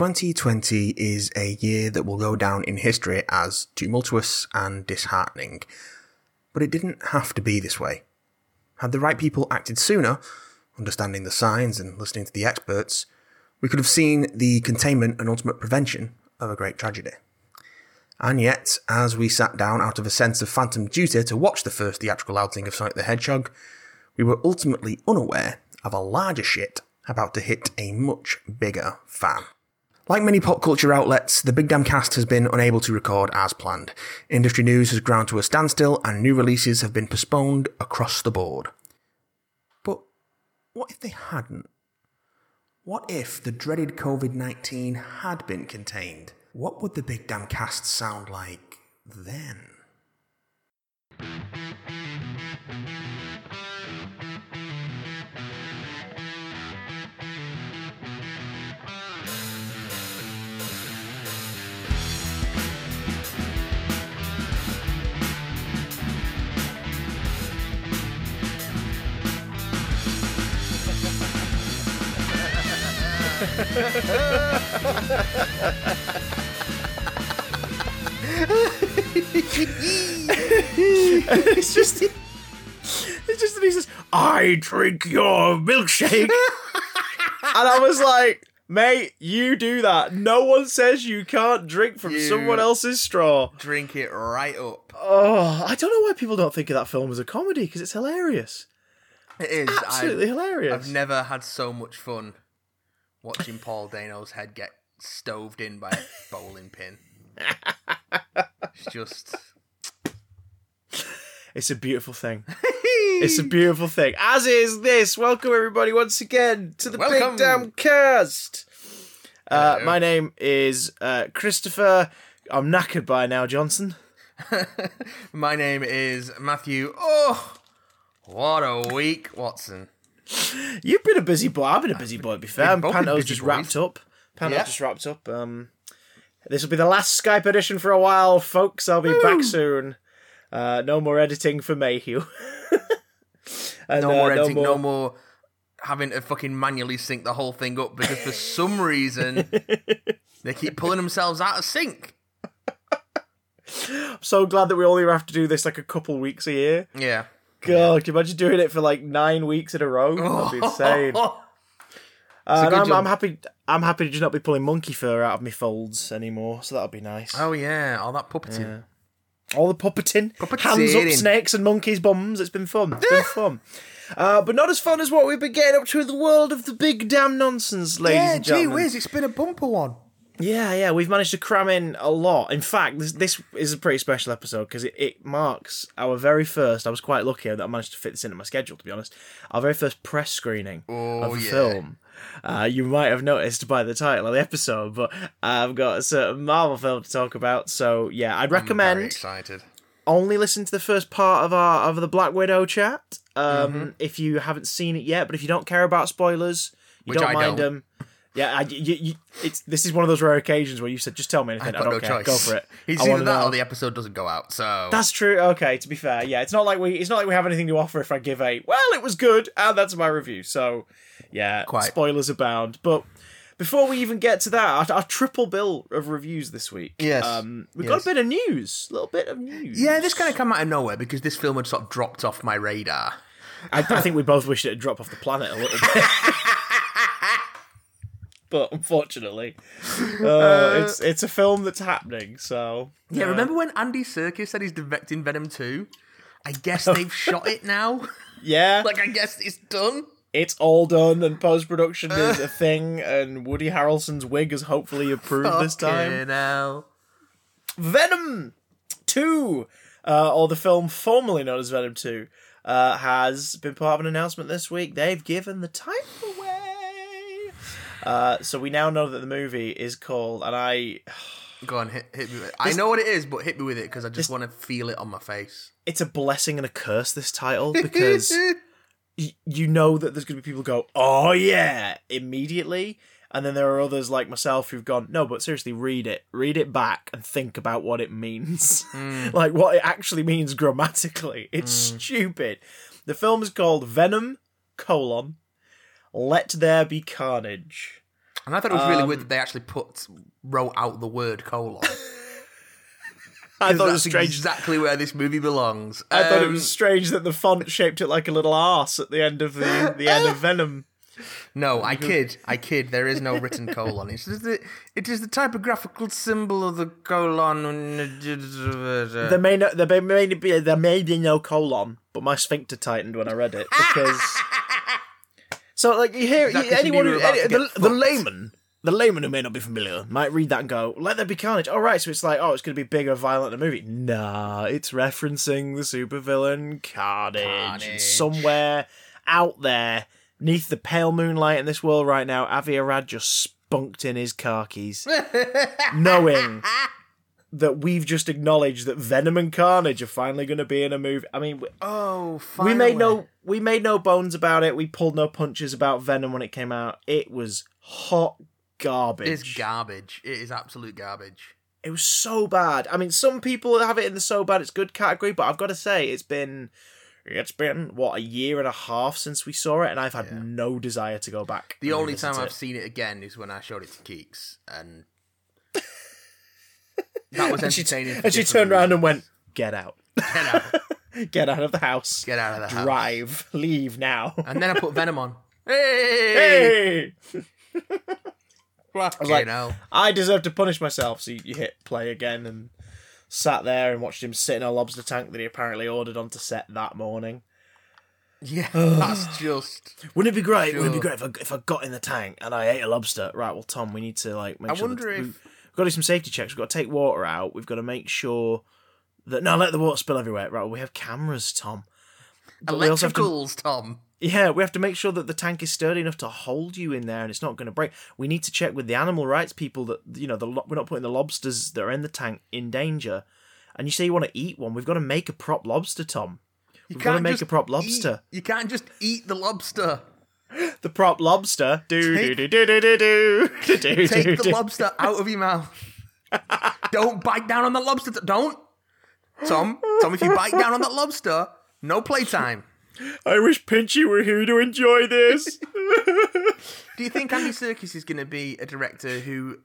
2020 is a year that will go down in history as tumultuous and disheartening. But it didn't have to be this way. Had the right people acted sooner, understanding the signs and listening to the experts, we could have seen the containment and ultimate prevention of a great tragedy. And yet, as we sat down out of a sense of phantom duty to watch the first theatrical outing of Sonic the Hedgehog, we were ultimately unaware of a larger shit about to hit a much bigger fan. Like many pop culture outlets, the Big Damn Cast has been unable to record as planned. Industry news has ground to a standstill and new releases have been postponed across the board. But what if they hadn't? What if the dreaded COVID 19 had been contained? What would the Big Damn Cast sound like then? it's just it's just that he says, I drink your milkshake. and I was like, mate, you do that. No one says you can't drink from You- someone else's straw. Drink it right up. Oh, I don't know why people don't think of that film as a comedy because it's hilarious. It is. Absolutely I've, hilarious. I've never had so much fun watching Paul Dano's head get stoved in by a bowling pin. It's just. It's a beautiful thing. It's a beautiful thing. As is this. Welcome everybody once again to the Welcome. Big Damn Cast. Uh, my name is uh, Christopher. I'm knackered by now, Johnson. My name is Matthew. Oh, what a week, Watson. You've been a busy boy. I've been a busy boy. To be fair, We've Panto's just boys. wrapped up. Panto's Yeah. just wrapped up. Um, this will be the last Skype edition for a while, folks. I'll be back soon. Uh, no more editing for Mayhew. And, No uh, more editing, no more having to fucking manually sync the whole thing up because for some reason they keep pulling themselves out of sync. I'm so glad that we only have to do this like a couple weeks a year. Yeah. God, can you imagine doing it for like nine weeks in a row? That'd be insane. Uh, and I'm, job. I'm happy. I'm happy to just not be pulling monkey fur out of my folds anymore. So that'll be nice. oh yeah, all that puppeting. All the puppeting, hands up snakes and monkeys' bums. It's been fun. It's been fun. Uh, but not as fun as what we've been getting up to in the world of the big damn nonsense, ladies Yeah, and gee whiz, it's been a bumper one. Yeah, yeah, we've managed to cram in a lot. In fact, this, this is a pretty special episode because it, it marks our very first. I was quite lucky that I managed to fit this into my schedule, to be honest. Our very first press screening Oh, of a yeah. film. Uh, you might have noticed by the title of the episode, but I've got a certain Marvel film to talk about. So yeah, I'd recommend. Very recommend excited. only listen to the first part of our of the Black Widow chat um, Mm-hmm. if you haven't seen it yet. But if you don't care about spoilers, you Which don't I mind don't. them. Yeah, I, you, you, it's this is one of those rare occasions where you said, "Just tell me anything. I've I got don't no care. choice. Go for it." I either that know. or the episode doesn't go out. So That's true. Okay, to be fair, yeah, it's not like we it's not like we have anything to offer if I give a well, it was good, and that's my review. So, yeah, Quite. spoilers abound. But before we even get to that, our, our triple bill of reviews this week. Yes. um, we've Yes. got a bit of news, a little bit of news. yeah, this kind of came out of nowhere because this film had sort of dropped off my radar. I, I think we both wished it had dropped off the planet a little bit. but unfortunately, uh, it's it's a film that's happening. So Yeah, remember when Andy Serkis said he's directing Venom 2? I guess they've shot it now. yeah, like, I guess it's done. it's all done, and post production is a thing, and Woody Harrelson's wig is hopefully approved this time. Hell. Venom 2, uh, or the film formerly known as Venom 2, uh, has been part of an announcement this week. They've given the title away. Uh, so we now know that the movie is called, and I. Go on, hit, hit me with it. I know what it is, but hit me with it because I just want to feel it on my face. It's a blessing and a curse, this title, because y- you know that there's going to be people who go, oh yeah, immediately. And then there are others like myself who've gone, no, but seriously, read it. Read it back and think about what it means. like what it actually means grammatically. It's stupid. The film is called Venom, colon, Let There Be Carnage. And I thought it was really Um, weird that they actually put wrote out the word colon. I thought it was strange. exactly where this movie belongs. I thought it Um, was strange that the font shaped it like a little arse at the end of the the end of Venom. No, I kid. I kid. There is no written colon. It's just the, it is the typographical symbol of the colon. There may no, there may be there may be no colon, but my sphincter tightened when I read it because. so like you hear you- anyone, who, any, the, the layman. The layman who may not be familiar might read that and go, "Let there be carnage." All right, so it's like, oh, it's going to be bigger, violent than a movie. Nah, it's referencing the supervillain Carnage. And Carnage. somewhere out there, neath the pale moonlight in this world right now, Avi Arad just spunked in his car keys, knowing that we've just acknowledged that Venom and Carnage are finally going to be in a movie. I mean, we, Oh, we made no we made no bones about it. We pulled no punches about Venom when it came out. It was hot garbage. It's garbage. It is absolute garbage. it was so bad. I mean, some people have it in the so bad it's good category, but I've got to say it's been it's been what a year and a half since we saw it, and I've had Yeah. no desire to go back. The only time I've it. seen it again is when I showed it to Keeks, and that was and she, entertaining. and she turned around and went, "Get out, Get out. get out of the house, Get out of the house. drive, leave now." And then I put Venom on. Hey! Hey, Fucking like- hell. I deserve to punish myself. So you hit play again and sat there and watched him sit in a lobster tank that he apparently ordered onto set that morning. Yeah, that's just. Wouldn't it be great? Wouldn't it be great if I, if I got in the tank and I ate a lobster? Right. Well, Tom, we need to like make I sure. wonder that if- got to do some safety checks. We've got to take water out. We've got to make sure that no, let the water spill everywhere. Right. We have cameras, Tom. But we also have to- Electricals, Tom. Yeah, we have to make sure that the tank is sturdy enough to hold you in there and it's not going to break. We need to check with the animal rights people that you know the we're not putting the lobsters that are in the tank in danger. And you say you want to eat one, we've got to make a prop lobster, Tom. You We've got to make a prop eat- lobster. You can't just eat the lobster. The prop lobster. Do do do do do do do do Take do the do. lobster out of your mouth. Don't bite down on the lobster. Don't. Tom, Tom, if you bite down on that lobster, no playtime. I wish Pinchy were here to enjoy this. Do you think Andy Serkis is going to be a director who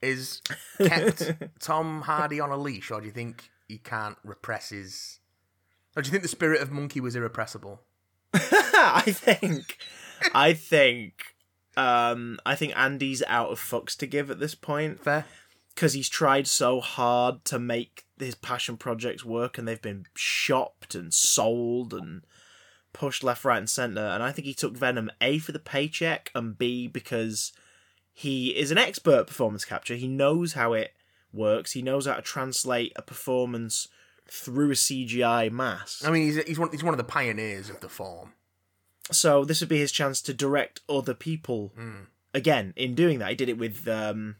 is kept Tom Hardy on a leash, or do you think he can't repress his? Or do you think the spirit of Monkey was irrepressible? I think, I think, um, I think Andy's out of fucks to give at this point Fair. because he's tried so hard to make his passion projects work, and they've been shopped and sold and pushed left, right, and center. And I think he took Venom a for the paycheck, and b because he is an expert performance capture. He knows how it works. He knows how to translate a performance through a CGI mask. I mean, he's he's one he's one of the pioneers of the form. So this would be his chance to direct other people Hmm. again. In doing that, he did it with um,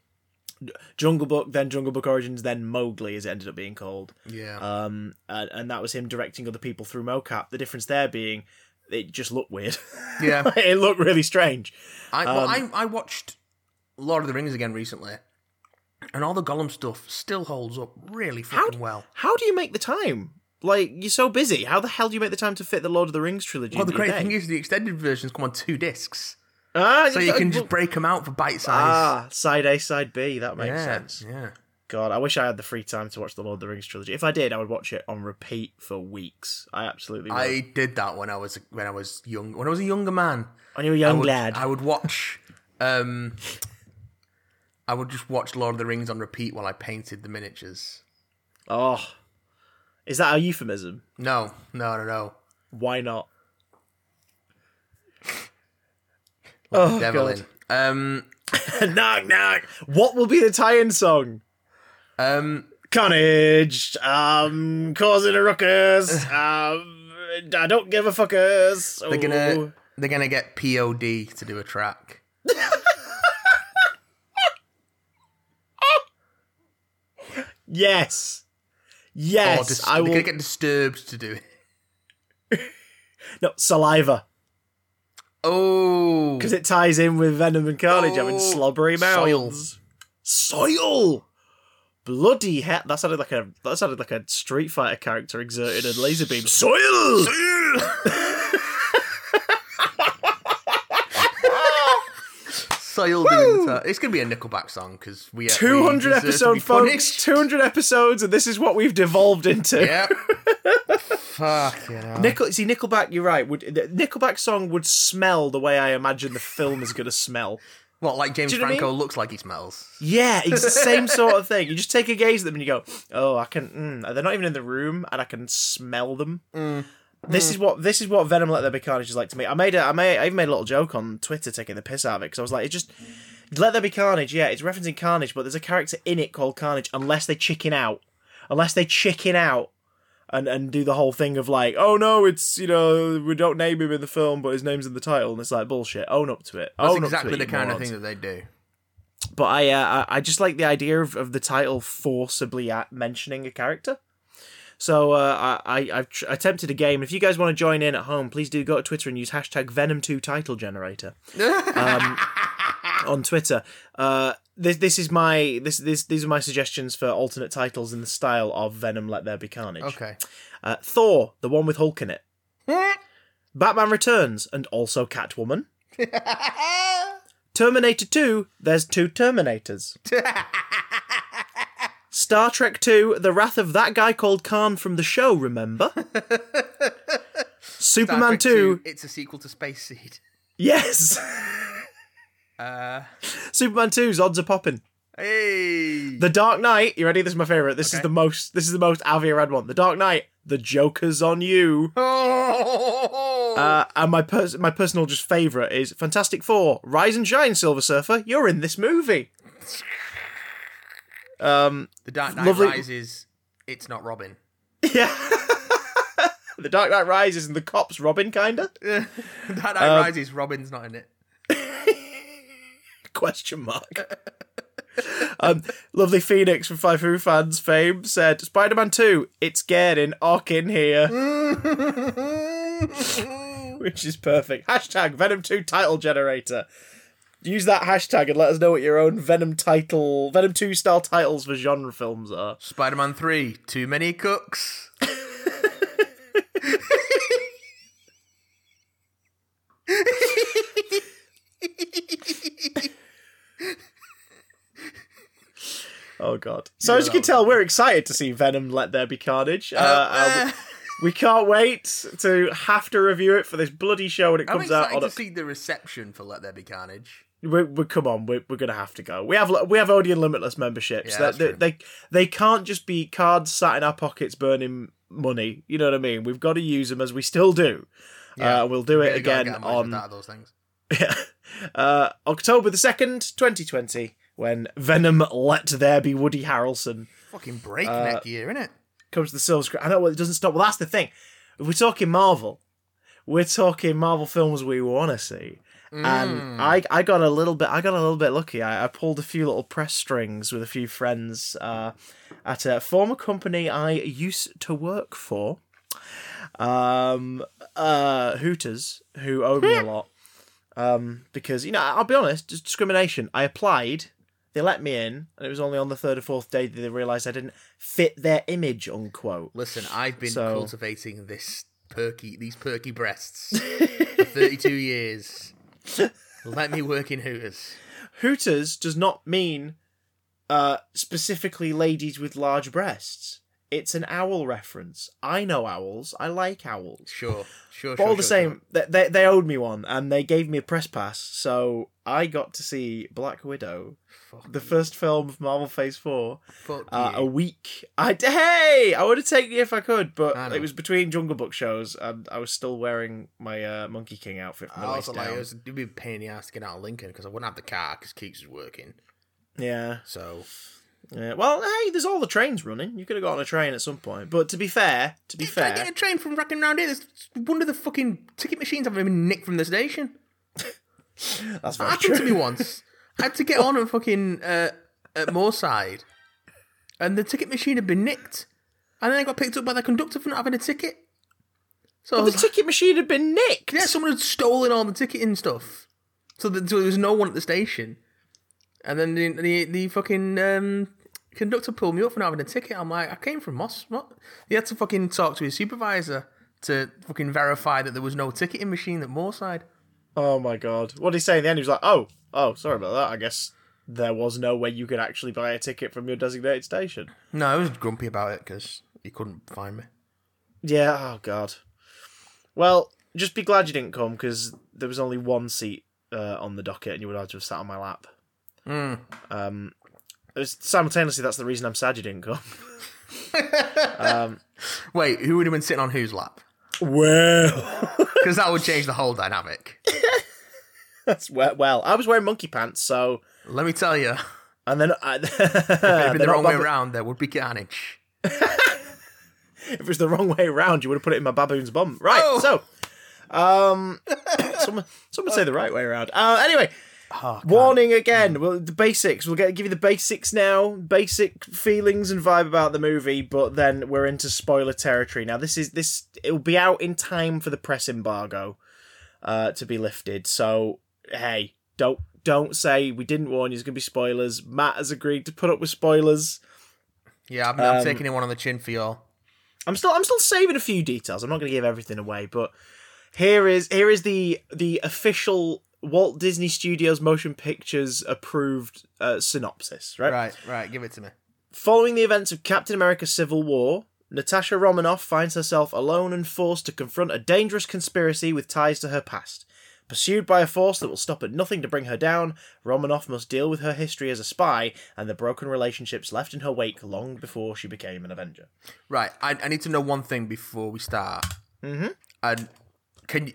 Jungle Book, then Jungle Book Origins, then Mowgli, as it ended up being called. Yeah. Um, and, and that was him directing other people through mocap. The difference there being it just looked weird. Yeah. it looked really strange. I, well, Um, I I watched Lord of the Rings again recently, and all the Gollum stuff still holds up really fucking well. How do you make the time? Like you're so busy. How the hell do you make the time to fit the Lord of the Rings trilogy? Well, the great thing is the extended versions come on two discs, ah, so you can just break them out for bite size. ah side A, side B. That makes yeah, sense. Yeah. God, I wish I had the free time to watch the Lord of the Rings trilogy. If I did, I would watch it on repeat for weeks. I absolutely would. I did that when I was when I was young. When I was a younger man, When you were a I young would, lad. I would watch. Um, I would just watch Lord of the Rings on repeat while I painted the miniatures. Oh, is that a euphemism? No, no, no, no. Why not? oh Devilin. Um, God! knock knock. What will be the tie-in song? um, Carnage. Um, causing a ruckus. um, I don't give a fuckers. they're gonna they're gonna get Pod to do a track. Yes. Yes, dis- I they're will. gonna get Disturbed to do it. No, saliva. Oh, Because it ties in with Venom and Carnage having Oh, slobbery mouths. Soil. Bloody hell! That sounded like a that sounded like a Street Fighter character exerted a laser beam. Soil. soiled him in the It's going to be a Nickelback song because we we 200 deserve to be episode folks. 200 episodes, and this is what we've devolved into. Yeah. Fuck you know. Nickel, see, Nickelback. You're right. Would the Nickelback song would smell the way I imagine the film is going to smell? What like James Do you know what I Franco mean? looks like he smells? Yeah, it's the same sort of thing. You just take a gaze at them and you go, "Oh, I can." Mm, they're not even in the room, and I can smell them. This is what this is what Venom Let There Be Carnage is like to me. I made a I made I even made a little joke on Twitter taking the piss out of it because I was like, it just Let There Be Carnage. Yeah, it's referencing Carnage, but there's a character in it called Carnage. Unless they chicken out, unless they chicken out. And, and do the whole thing of like, oh no, it's you know we don't name him in the film, but his name's in the title, and it's like bullshit. Own up to it. That's Own up to exactly it, the kind morons of thing that they do. but I, uh, I I just like the idea of, of the title forcibly at mentioning a character. So uh, I, I I've tr- attempted a game. If you guys want to join in at home, please do go to Twitter and use hashtag Venom2 Title Generator um, on Twitter. Uh, this this is my this this these are my suggestions for alternate titles in the style of Venom Let There Be Carnage. Okay. Uh, Thor, the one with Hulk in it. Batman Returns, and also Catwoman. Terminator 2, there's two Terminators. Star Trek 2, The Wrath of That Guy Called Khan from the show, remember? Superman Trek 2, It's a sequel to Space Seed. yes! Uh, Superman 2's Odds Are Popping. hey. The Dark Knight, you ready? This is my favourite. This is the most this is the most Avi Arad one. The Dark Knight, The Joker's on You. Oh. Uh, and my pers- my personal just favourite is Fantastic Four, Rise and Shine, Silver Surfer, you're in this movie. Um, the Dark Knight lovely- Rises. It's not Robin. Yeah. the Dark Knight Rises and the cops Robin kinda? the Dark Knight Um, Rises. Robin's not in it. Question mark. um, lovely Phoenix from Five Who fans fame said Spider-Man 2, it's getting ock in here. Which is perfect. Hashtag Venom 2 title generator. Use that hashtag and let us know what your own Venom title, Venom 2 style titles for genre films are. Spider-Man Three. Too many cooks. Oh god. So as you can tell, we're excited to see Venom Let There Be Carnage. Uh, uh, we can't wait to have to review it for this bloody show when it I'm comes out. excited On to a, see the reception for Let There Be Carnage. We we come on, we're, we're gonna have to go. We have we have Odeon Limitless memberships. Yeah, they, they they can't just be cards sat in our pockets burning money. You know what I mean? We've got to use them as we still do. Uh, we'll do it Really again get a mileage with on those things. uh, October the second, twenty twenty, when Venom Let There Be Woody Harrelson Fucking breakneck year, isn't it? comes to the silver screen. I know well, it doesn't stop. Well, that's the thing. If we're talking Marvel, we're talking Marvel films we want to see. And I, I got a little bit, I got a little bit lucky. I, I pulled a few little press strings with a few friends uh, at a former company I used to work for, um, uh, Hooters, who owed me a lot. Um, because you know, I'll be honest, just discrimination. I applied, they let me in, and it was only on the third or fourth day that they realised I didn't fit their image, unquote. Listen, I've been So- cultivating this perky, these perky breasts for 32 years. Let me work in Hooters. Hooters does not mean uh, specifically ladies with large breasts. It's an owl reference. I know owls. I like owls. Sure, sure, But sure. all the sure, same, they, they they owed me one, and they gave me a press pass, so I got to see Black Widow. Fuck, the first film of Marvel Phase Four, uh, you. a week. I hey, I would have taken it if I could, but I it was between Jungle Book shows, and I was still wearing my uh, Monkey King outfit from the I also like down. it was it'd be a pain in the ass to get out of Lincoln because I wouldn't have the car because Keeks was working. Yeah, So yeah. Well, hey, there's all the trains running. You could have got on a train at some point. But to be fair, to be I fair, get a train from racking around here. There's one of the fucking ticket machines I've been nicked from the station. that's That very happened to me once. I had to get on at fucking uh, at Moorside, and the ticket machine had been nicked, and then I got picked up by the conductor for not having a ticket. So I The like, ticket machine had been nicked. yeah, someone had stolen all the ticketing stuff, so, that, so there was no one at the station. And then the the, the fucking um, conductor pulled me up for not having a ticket. I'm like, I came from Moss. What? He had to fucking talk to his supervisor to fucking verify that there was no ticketing machine at Moorside. Oh my god. What did he say in the end? He was like, "Oh, oh, sorry about that. I guess there was no way you could actually buy a ticket from your designated station. No, I was grumpy about it because he couldn't find me. Yeah. Oh God. Well, just be glad you didn't come because there was only one seat uh, on the docket, and you would have to have sat on my lap. Mm. Um, was, simultaneously, that's the reason I'm sad you didn't come. um, Wait, who would have been sitting on whose lap? well, Because that would change the whole dynamic. that's well, well. I was wearing monkey pants, so Let me tell you, and then I, if been the wrong way bab- around, there would be carnage. If it was the wrong way around, you would have put it in my baboon's bum. Right. Oh. So, um, someone, someone say the right way around. Uh, anyway, Oh, warning again. Well, the basics. We'll get give you the basics now. Basic feelings and vibe about the movie, but then we're into spoiler territory. Now, this is this. It will be out in time for the press embargo uh, to be lifted. So, hey, don't don't say we didn't warn you. There's gonna be spoilers. Matt has agreed to put up with spoilers. Yeah, I'm, I'm Um, taking it one on the chin for y'all. I'm still I'm still saving a few details. I'm not going to give everything away, but here is here is the the official Walt Disney Studios Motion Pictures approved uh, synopsis. Right? Right, right, give it to me. Following the events of Captain America: Civil War, Natasha Romanoff finds herself alone and forced to confront a dangerous conspiracy with ties to her past. Pursued by a force that will stop at nothing to bring her down, Romanoff must deal with her history as a spy and the broken relationships left in her wake long before she became an Avenger. Right, I, I need to know one thing before we start. Mm-hmm. And can you,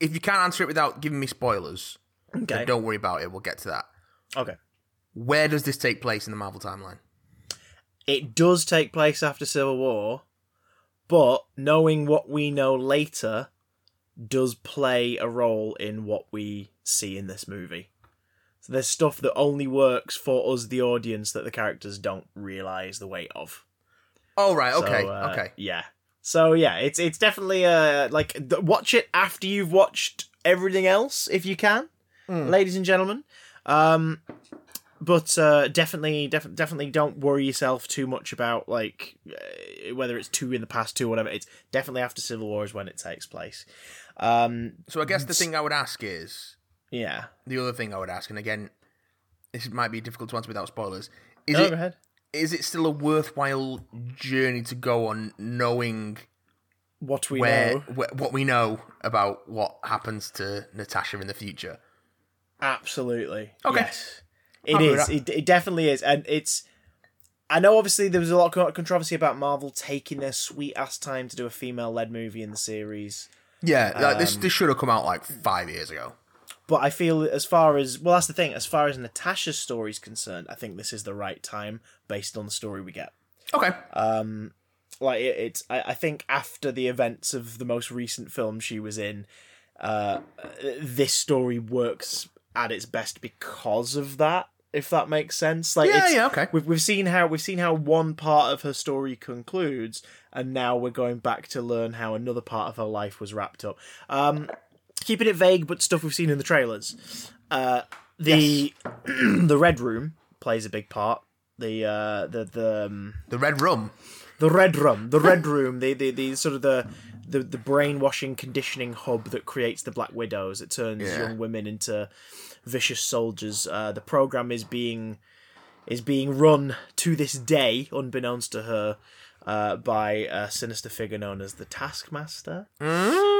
if you can't answer it without giving me spoilers, Okay. don't worry about it. We'll get to that. Okay. Where does this take place in the Marvel timeline? it does take place after Civil War, but knowing what we know later does play a role in what we see in this movie. So there's stuff that only works for us, the audience, that the characters don't realize the weight of. Oh, right, So, okay, uh, okay. yeah. So yeah, it's it's definitely uh like th- watch it after you've watched everything else if you can, ladies and gentlemen. Um, but uh, definitely, def- definitely don't worry yourself too much about like uh, whether it's two in the past, two or whatever. It's definitely after Civil War is when it takes place. Um, So I guess the thing I would ask is yeah. the other thing I would ask, and again, this might be difficult to answer without spoilers. Is No, it go ahead. Is it still a worthwhile journey to go on, knowing What we where, know, wh- what we know about what happens to Natasha in the future? absolutely. Okay. Yes. It is. It, it definitely is, and it's. I know, obviously, there was a lot of controversy about Marvel taking their sweet ass time to do a female led movie in the series. Yeah, like this Um, this should have come out like five years ago. But I feel as far as well, that's the thing. As far as Natasha's story is concerned, I think this is the right time based on the story we get. Okay, Um, like it, it's, I, I think after the events of the most recent film she was in, uh, this story works at its best because of that. If that makes sense, like Yeah, it's, yeah, okay. We've we've seen how we've seen how one part of her story concludes, and now we're going back to learn how another part of her life was wrapped up. Um, keeping it vague, but stuff we've seen in the trailers. Uh, the the Red Room plays a big part. The uh, the the um, the red rum. the red room the red room the, the, the sort of the, the the brainwashing conditioning hub that creates the black widows it turns Yeah. young women into vicious soldiers uh, the program is being is being run to this day unbeknownst to her uh, by a sinister figure known as the taskmaster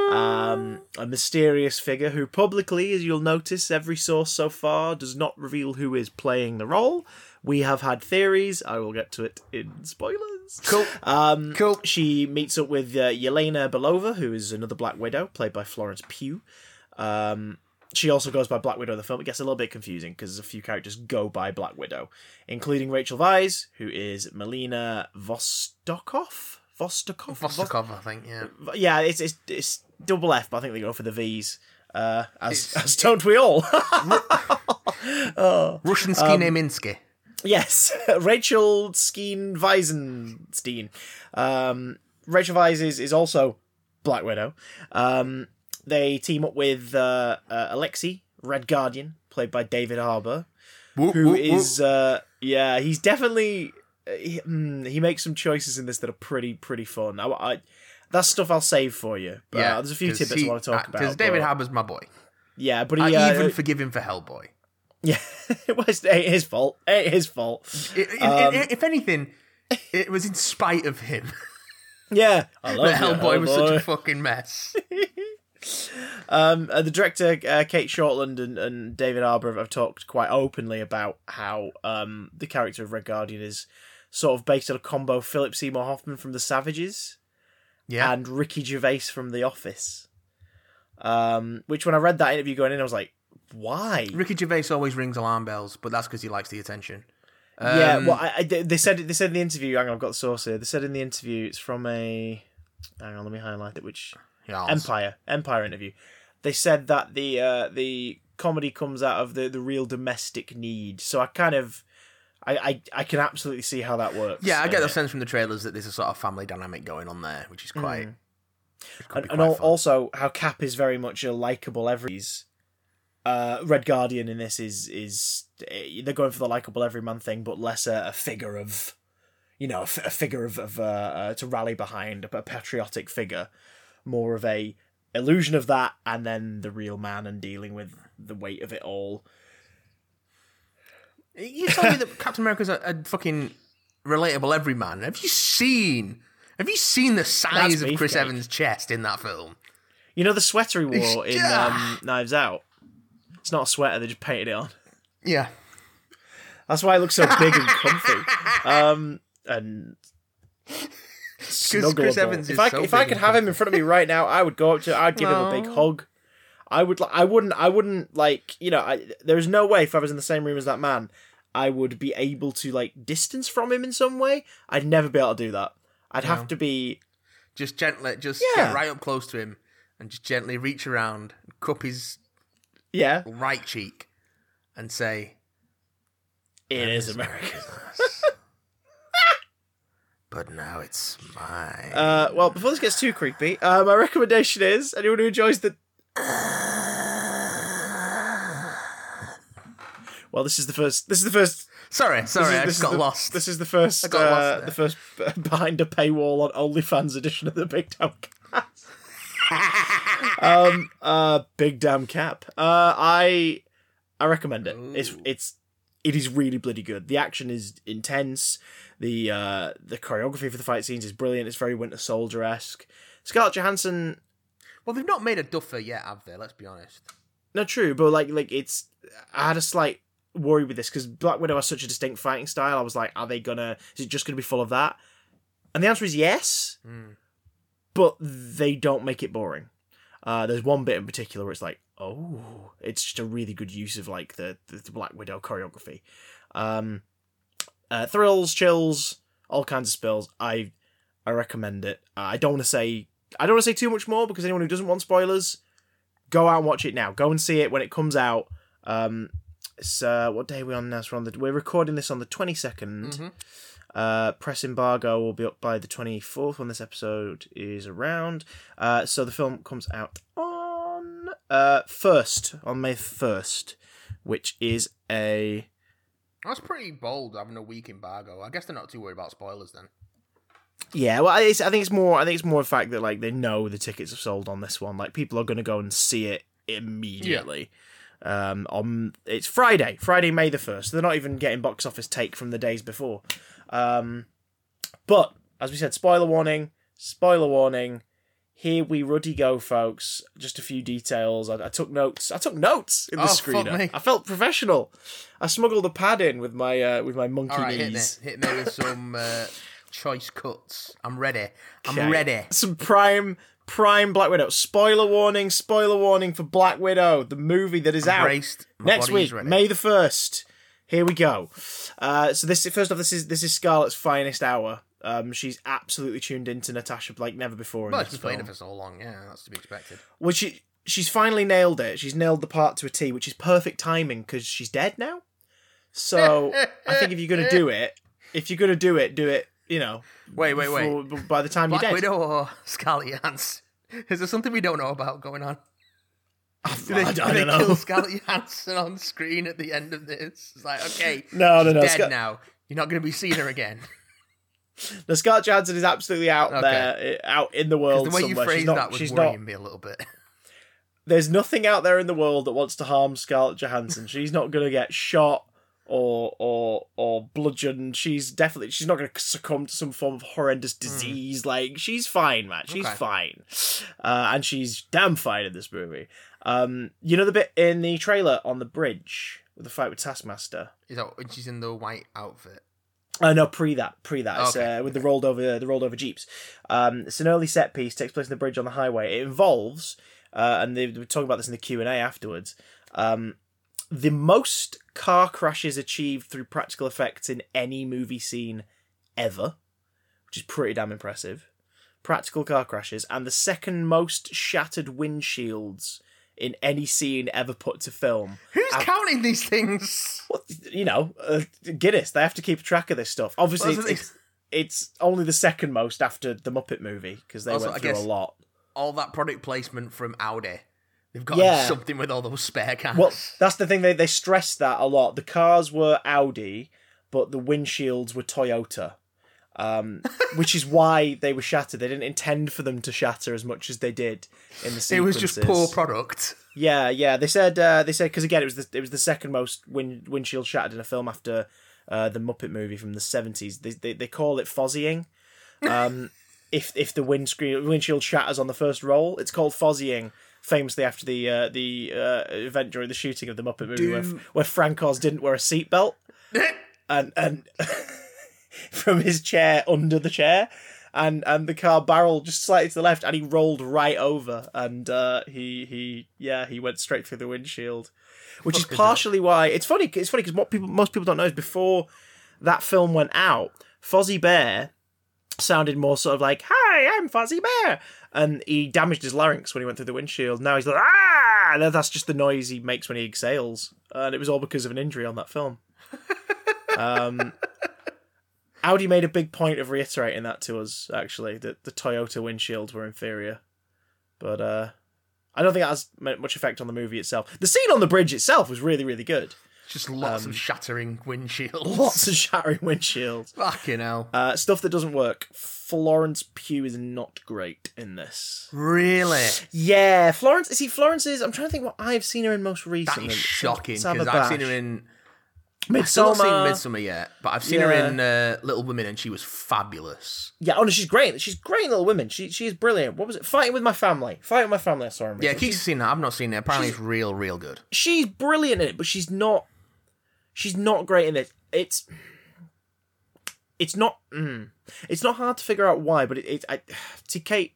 um, a mysterious figure who publicly as you'll notice every source so far does not reveal who is playing the role we have had theories i will get to it in spoilers Cool. um, Cool. She meets up with uh, Yelena Belova, who is another Black Widow, played by Florence Pugh. Um, she also goes by Black Widow in the film. It gets a little bit confusing because a few characters go by Black Widow, including Rachel Weisz, who is Melina Vostokoff. Vostokoff. Vostokoff, I think. Yeah. Yeah, it's, it's it's double F, but I think they go for the V's. Uh, as as don't we all? Russian ski Um, Minsky. Yes, Rachel Skeen Weisenstein. Um, Rachel Weisz is, is also Black Widow. Um, they team up with uh, uh, Alexei Red Guardian, played by David Harbour, Whoop, who whoop, whoop. is uh, yeah, he's definitely he, mm, he makes some choices in this that are pretty pretty fun. I, I that's stuff I'll save for you. But, yeah. uh, there's a few tidbits he- I want to talk uh, about. Because David Harbour's my boy. yeah, but I uh, even forgive him for Hellboy. yeah, it was it ain't his fault. It ain't his fault. I- I- Um, if anything, it was in spite of him Yeah, I love that you, Hellboy was such a fucking mess. Um, uh, the director uh, Cate Shortland and, and David Harbour have talked quite openly about how um, the character of Red Guardian is sort of based on a combo Philip Seymour Hoffman from The Savages Yeah, and Ricky Gervais from The Office. Um, which when I read that interview going in, I was like, why? Ricky Gervais always rings alarm bells, but that's because he likes the attention. yeah, Um, well, I, I- they said they said in the interview. Hang on, I've got the source here. They said in the interview it's from a. Hang on, let me highlight it. Which yeah, Empire Empire interview. They said that the uh, the comedy comes out of the, the real domestic need. So I kind of I, I, I can absolutely see how that works. Yeah, I get Uh, the sense from the trailers that there's a sort of family dynamic going on there, which is quite. which and, and quite fun. also how Cap is very much a likable every's. Uh, Red Guardian in this is is eh, they're going for the likable everyman thing, but less a, a figure of, you know, a, f- a figure of, of uh, uh, to rally behind, a patriotic figure, more of a illusion of that, and then the real man and dealing with the weight of it all. You tell me that Captain America's a, a fucking relatable everyman. Have you seen? Have you seen the size That's of Chris beefcake. Evans' chest in that film? You know the sweater he wore in um, Knives Out. It's not a sweater; they just painted it on. Yeah. That's why it looks so big and comfy. Um, and snuggleable. Chris Evans if is I so if I big could and have him in front of me right now, I would go up to. I'd give him a big hug. I would. li- I wouldn't. I wouldn't like. You know. I, there's no way if I was in the same room as that man, I would be able to like distance from him in some way. I'd never be able to do that. I'd have to be. Just gently, just Yeah. get right up close to him and just gently reach around, and cup his Yeah, right cheek, and say, it is America. "But now it's mine." Uh, well, before this gets too creepy, uh, my recommendation is anyone who enjoys the. Well, this is the first. This is the first. sorry, sorry, is- I just got the- lost. This is the first. I got uh, lost the first behind a paywall on OnlyFans edition of the Big Damn Cap. um. Uh. Big Damn Cap. Uh. I. I recommend it. It's. It's. It is really bloody good. The action is intense. The uh the choreography for the fight scenes is brilliant. It's very Winter Soldier esque. Scarlett Johansson well, they've not made a duffer yet, have they? Let's be honest. No, true, but like, like it's. I had a slight worry with this because Black Widow has such a distinct fighting style. I was like, are they gonna? Is it just gonna be full of that? And the answer is yes, Mm. but they don't make it boring. Uh, there's one bit in particular where it's like, oh, it's just a really good use of like the the Black Widow choreography. Um, uh, thrills, chills, all kinds of spills. I I recommend it. Uh, I don't want to say I don't want to say too much more because anyone who doesn't want spoilers, go out and watch it now. Go and see it when it comes out. Um, it's uh, what day are we on now? So we're on the we're recording this on the twenty Mhm. Uh, press embargo will be up by the twenty fourth when this episode is around. Uh, so the film comes out on uh first on May first, which is a That's pretty bold having a week embargo. I guess they're not too worried about spoilers then. Yeah, well, I think it's more. I think it's more the fact that like they know the tickets have sold on this one. Like people are going to go and see it immediately. Um, on it's Friday, Friday, May the first. They're not even getting box office take from the days before. Um, but as we said, spoiler warning, spoiler warning. Here we ruddy go, folks. Just a few details. I, I took notes. I took notes in the Oh, fuck screener. me. I felt professional. I smuggled a pad in with my uh, with my monkey All right, hit me, knees. hit me with some uh, choice cuts. I'm ready. I'm Okay. ready. Some prime prime Black Widow. Spoiler warning, spoiler warning for Black Widow, the movie that is out Braced. Next week. May the first. Here we go. Uh, so this first off, this is this is Scarlett's finest hour. Um, she's absolutely tuned into Natasha like never before in Well, she's playing it for so long. Yeah, that's to be expected. Well, she she's finally nailed it. She's nailed the part to a T, which is perfect timing because she's dead now. So I think if you're gonna do it, if you're gonna do it, do it. You know, Wait, wait, wait. for- by the time Black you're dead. Widow or Scarlett Johansson? Is there something we don't know about going on? Do they, I do don't they kill Scarlett Johansson on screen at the end of this? It's like, okay, No, no, she's no. dead Scar- now. You're not going to be seeing her again. The Scarlett Johansson is absolutely out Okay. there, out in the world the way you somewhere. phrased she's not, that was she's worrying not. me a little bit. there's nothing out there in the world that wants to harm Scarlett Johansson. She's not going to get shot or or or bludgeoned. She's definitely she's not going to succumb to some form of horrendous disease. Like she's fine, man. She's Okay. fine, uh, and she's damn fine in this movie. Um, you know the bit in the trailer on the bridge with the fight with Taskmaster. Is that when she's in the white outfit? Uh, no, pre that, pre that. It's, Okay, uh, with the rolled over, the rolled over jeeps. Um, it's an early set piece. Takes place in the bridge on the highway. It involves, uh, and they were talking about this in the Q and A afterwards. Um, the most car crashes achieved through practical effects in any movie scene ever, which is pretty damn impressive. Practical car crashes, and the second most shattered windshields in any scene ever put to film. Who's counting these things? Well, you know, uh, Guinness. They have to keep track of this stuff. Obviously, Well, it's, it's, it's only the second most after the Muppet movie because they Also, went through a lot. All that product placement from Audi. They've got Yeah. something with all those spare cars. Well, that's the thing. They they stressed that a lot. The cars were Audi, but the windshields were Toyota. Um, which is why they were shattered. They didn't intend for them to shatter as much as they did in the sequences. it was just poor product. Yeah, yeah. They said uh, they said because again it was the it was the second most wind, windshield shattered in a film after uh, the Muppet movie from the seventies. They, they they call it fozzying. Um, if if the windscreen windshield shatters on the first roll, it's called fozzying. Famously after the uh, the uh, event during the shooting of the Muppet movie, where, where Frank Oz didn't wear a seatbelt and and from his chair under the chair. And and the car barreled just slightly to the left, and he rolled right over, and uh, he he yeah he went straight through the windshield, which is Fucking partially why it's funny. It's funny because what people most people don't know is before that film went out, Fozzie Bear sounded more sort of like "Hi, I'm Fuzzy Bear," and he damaged his larynx when he went through the windshield. Now he's like "Ah!" And that's just the noise he makes when he exhales, and it was all because of an injury on that film. Um, Audi made a big point of reiterating that to us, actually, that the Toyota windshields were inferior. But uh, I don't think that has much effect on the movie itself. The scene on the bridge itself was really, really good. Just lots of shattering windshields. Um, Lots of shattering windshields. Fucking hell. Uh, stuff that doesn't work. Florence Pugh is not great in this. Really? Yeah, Florence. See, Florence is. I'm trying to think what I've seen her in most That recently. is shocking Let's have a because I've seen her in. Midsommar. I've not seen Midsommar yet, but I've seen her in uh, Little Women and she was fabulous. Yeah, oh no, she's great. She's great in Little Women. She she is brilliant. What was it? Fighting with my family. Fighting with my family. I saw her. in Yeah. Keith's seen that. I've not seen it. Apparently, it's real, real good. she's brilliant in it, but she's not. She's not great in this. It's. It's not. Mm, it's not hard to figure out why, but it. it I, to Kate,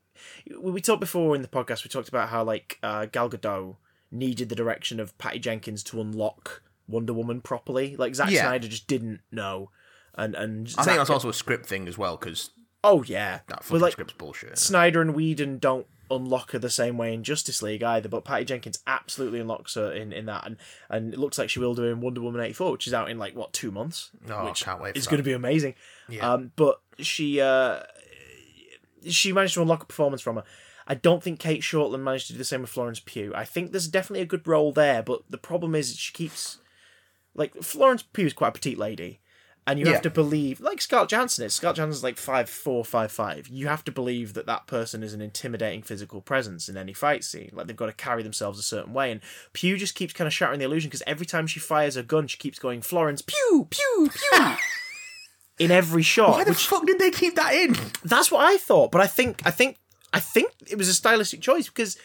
we, we talked before in the podcast. We talked about how like uh, Gal Gadot needed the direction of Patty Jenkins to unlock Wonder Woman properly. Like Zack Yeah. Snyder just didn't know, and and I think that's also a script thing as well because oh yeah, that fucking like script's bullshit. Snyder and Whedon don't unlock her the same way in Justice League either, but Patty Jenkins absolutely unlocks her in, in that, and and it looks like she will do in Wonder Woman eighty four, which is out in like what two months, Oh, which can't wait for is going to be amazing. Yeah. Um, but she uh, she managed to unlock a performance from her. I don't think Cate Shortland managed to do the same with Florence Pugh. I think there's definitely a good role there, but the problem is she keeps like Florence Pugh is quite a petite lady, and you Yeah. have to believe like Scarlett Johansson is. Scarlett Johansson's like five four, five five. You have to believe that that person is an intimidating physical presence in any fight scene. Like they've got to carry themselves a certain way, and Pugh just keeps kind of shattering the illusion because every time she fires a gun, she keeps going Florence Pew Pew Pew In every shot, Why the which fuck did they keep that in? that's what I thought, but I think I think I think it was a stylistic choice because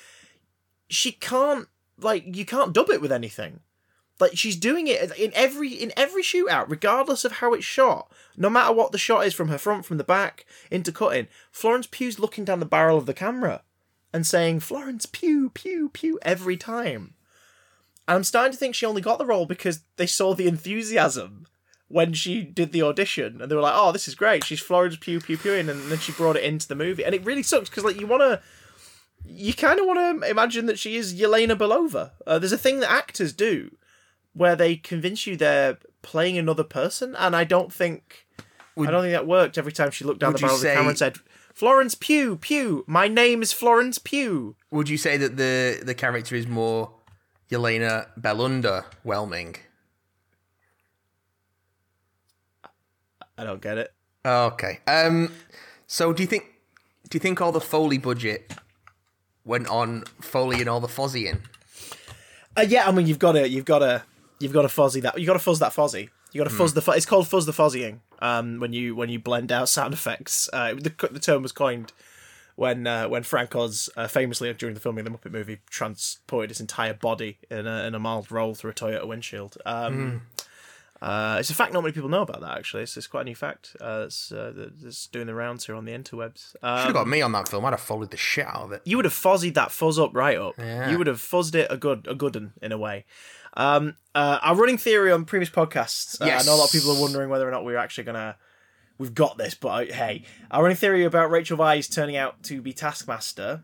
she can't like you can't dub it with anything. Like she's doing it in every in every shootout, regardless of how it's shot. No matter what the shot is from her front, from the back, into cutting. Florence Pugh's looking down the barrel of the camera and saying Florence Pugh, Pugh, Pugh every time. And I'm starting to think she only got the role because they saw the enthusiasm when she did the audition and they were like, "Oh, this is great. She's Florence Pugh Pugh Pugh," and then she brought it into the movie, and it really sucks because like you want to, you kind of want to imagine that she is Yelena Belova. Uh, there's a thing that actors do where they convince you they're playing another person, and I don't think I don't think that worked every time she looked down the barrel of the camera and said, "Florence Pugh Pugh, my name is Florence Pugh." Would you say that the the character is more Yelena Belunda whelming? I don't get it. Okay. Um. So do you think do you think all the Foley budget went on Foley and all the Fozzing. Uh, yeah, I mean you've got to you've got to you've got to fuzzy that you got to fuzz that fuzzy. You got to fuzz the fu- it's called fuzz the fuzzying. Um, when you when you blend out sound effects, uh, the the term was coined when uh, when Frank Oz uh, famously during the filming of the Muppet movie transported his entire body in a in a mild roll through a Toyota windshield. Um, uh, it's a fact not many people know about that actually. It's, it's quite a new fact. Uh, it's, uh, doing the rounds here on the interwebs. Should Um, have got me on that film. I'd have followed the shit out of it. you would have fuzzied that fuzz up right up. Yeah. You would have fuzzed it a good a good un, in a way. Um, uh, our running theory on previous podcasts. Uh, I know a lot of people are wondering whether or not we're actually gonna. We've got this, but uh, hey, our running theory about Rachel Weisz turning out to be Taskmaster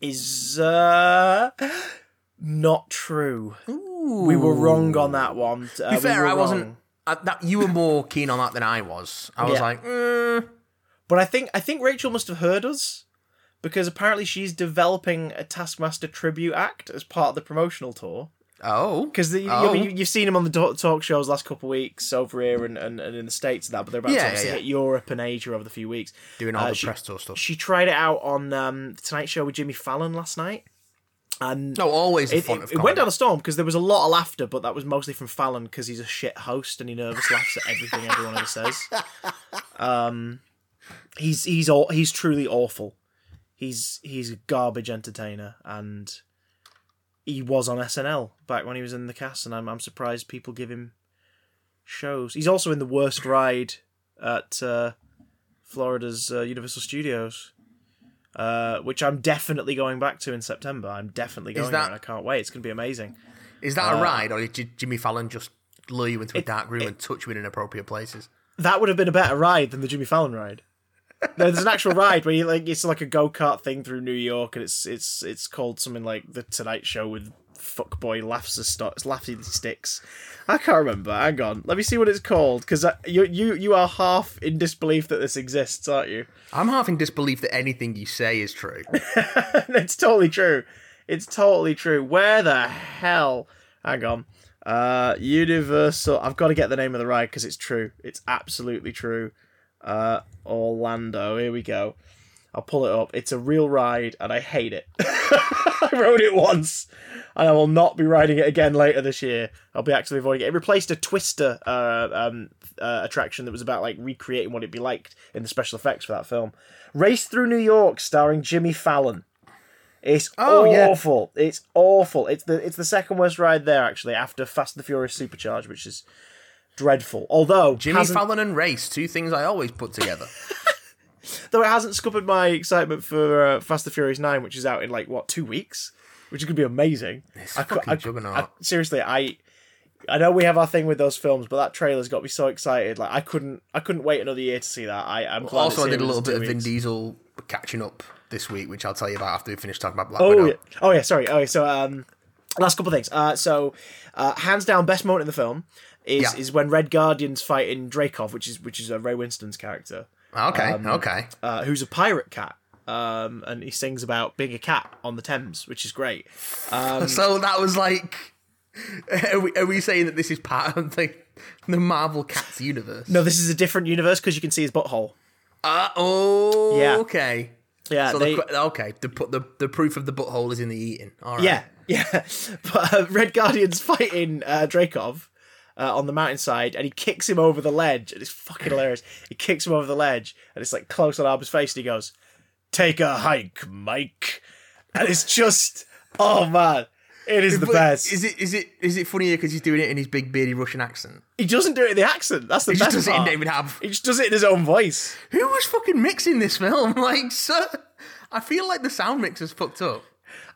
is uh, not true. We were wrong on that one. Uh, be fair, were I wasn't. I, that you were more keen on that than I was. I was Yeah. like, mm, But I think I think Rachel must have heard us because apparently she's developing a Taskmaster tribute act as part of the promotional tour. Oh, Because you, Oh. you, you've seen him on the talk, shows last couple of weeks over here and, and, and in the States and that, but they're about Yeah, to yeah, hit Europe and Asia over the few weeks. doing all Uh, the she- press tour stuff. She tried it out on um, the Tonight Show with Jimmy Fallon last night. And no, always it, it, it went down a storm because there was a lot of laughter, but that was mostly from Fallon because he's a shit host and he nervous laughs at everything everyone ever says. Um, he's he's all, he's truly awful. He's he's a garbage entertainer, and he was on SNL back when he was in the cast, and I'm I'm surprised people give him shows. He's also in the worst ride at uh, Florida's uh, Universal Studios. Uh, which I'm definitely going back to in September. I'm definitely going that- there, and I can't wait. It's going to be amazing. Is that uh, a ride, or did Jimmy Fallon just lure you into a dark room and touch you in inappropriate places? That would have been a better ride than the Jimmy Fallon ride. No, there's an actual ride where you like it's like a go kart thing through New York, and it's it's it's called something like the Tonight Show with fuckboy laughs st- laughy sticks. I can't remember. Hang on, let me see what it's called because you you you are half in disbelief that this exists, aren't you? I'm half in disbelief that anything you say is true. it's totally true. It's totally true. Where the hell? Hang on. Uh, Universal. I've got to get the name of the ride because it's true. It's absolutely true. Uh, Orlando. Here we go. I'll pull it up. It's a real ride, and I hate it. I rode it once, and I will not be riding it again later this year. I'll be actively avoiding it. It replaced a Twister uh, um, uh, attraction that was about like recreating what it'd be like in the special effects for that film. Race Through New York, starring Jimmy Fallon. It's Oh, yeah. awful. It's awful. It's the it's the second worst ride there actually after Fast and the Furious Supercharge, which is dreadful. Although Jimmy hasn't- Fallon and race, two things I always put together. though it hasn't scuppered my excitement for uh, Fast and Furious Nine, which is out in like what two weeks, which is gonna be amazing. It's I fucking I- juggernaut. I- seriously, I I know we have our thing with those films, but that trailer's got me so excited. Like I couldn't I couldn't wait another year to see that. I I'm glad also, I did a little bit of Vin. Diesel catching up this week, which I'll tell you about after we finish talking about Black Oh Widow. yeah. Oh yeah. Sorry. Oh, yeah, so um, last couple of things. Uh, so uh, hands down, best moment in the film is Yeah. is when Red Guardian's fighting Dreykov, which is which is uh, Ray Winstone's character, Okay, Um, okay. uh, who's a pirate cat. Um, and he sings about being a cat on the Thames, which is great. Um, so that was like, are we, are we saying that this is part of the the Marvel Cats universe? no, this is a different universe because you can see his butthole. Uh, oh, Yeah. okay. Yeah, So they, the, okay, the, put the the proof of the butthole is in the eating. All right. Yeah, yeah. But uh, Red Guardian's fighting uh, Dreykov uh, on the mountainside, and he kicks him over the ledge, and it's fucking hilarious. He kicks him over the ledge, and it's like close on Harbour's face, and he goes, "Take a hike, Mike," and it's just, oh man, it is the But best. Is it is it is it funnier because he's doing it in his big beardy Russian accent? he doesn't do it in the accent. That's the He best just does it in. David Hab. He just does it in his own voice. Who was fucking mixing this film? Like, so, I feel like the sound mix is fucked up.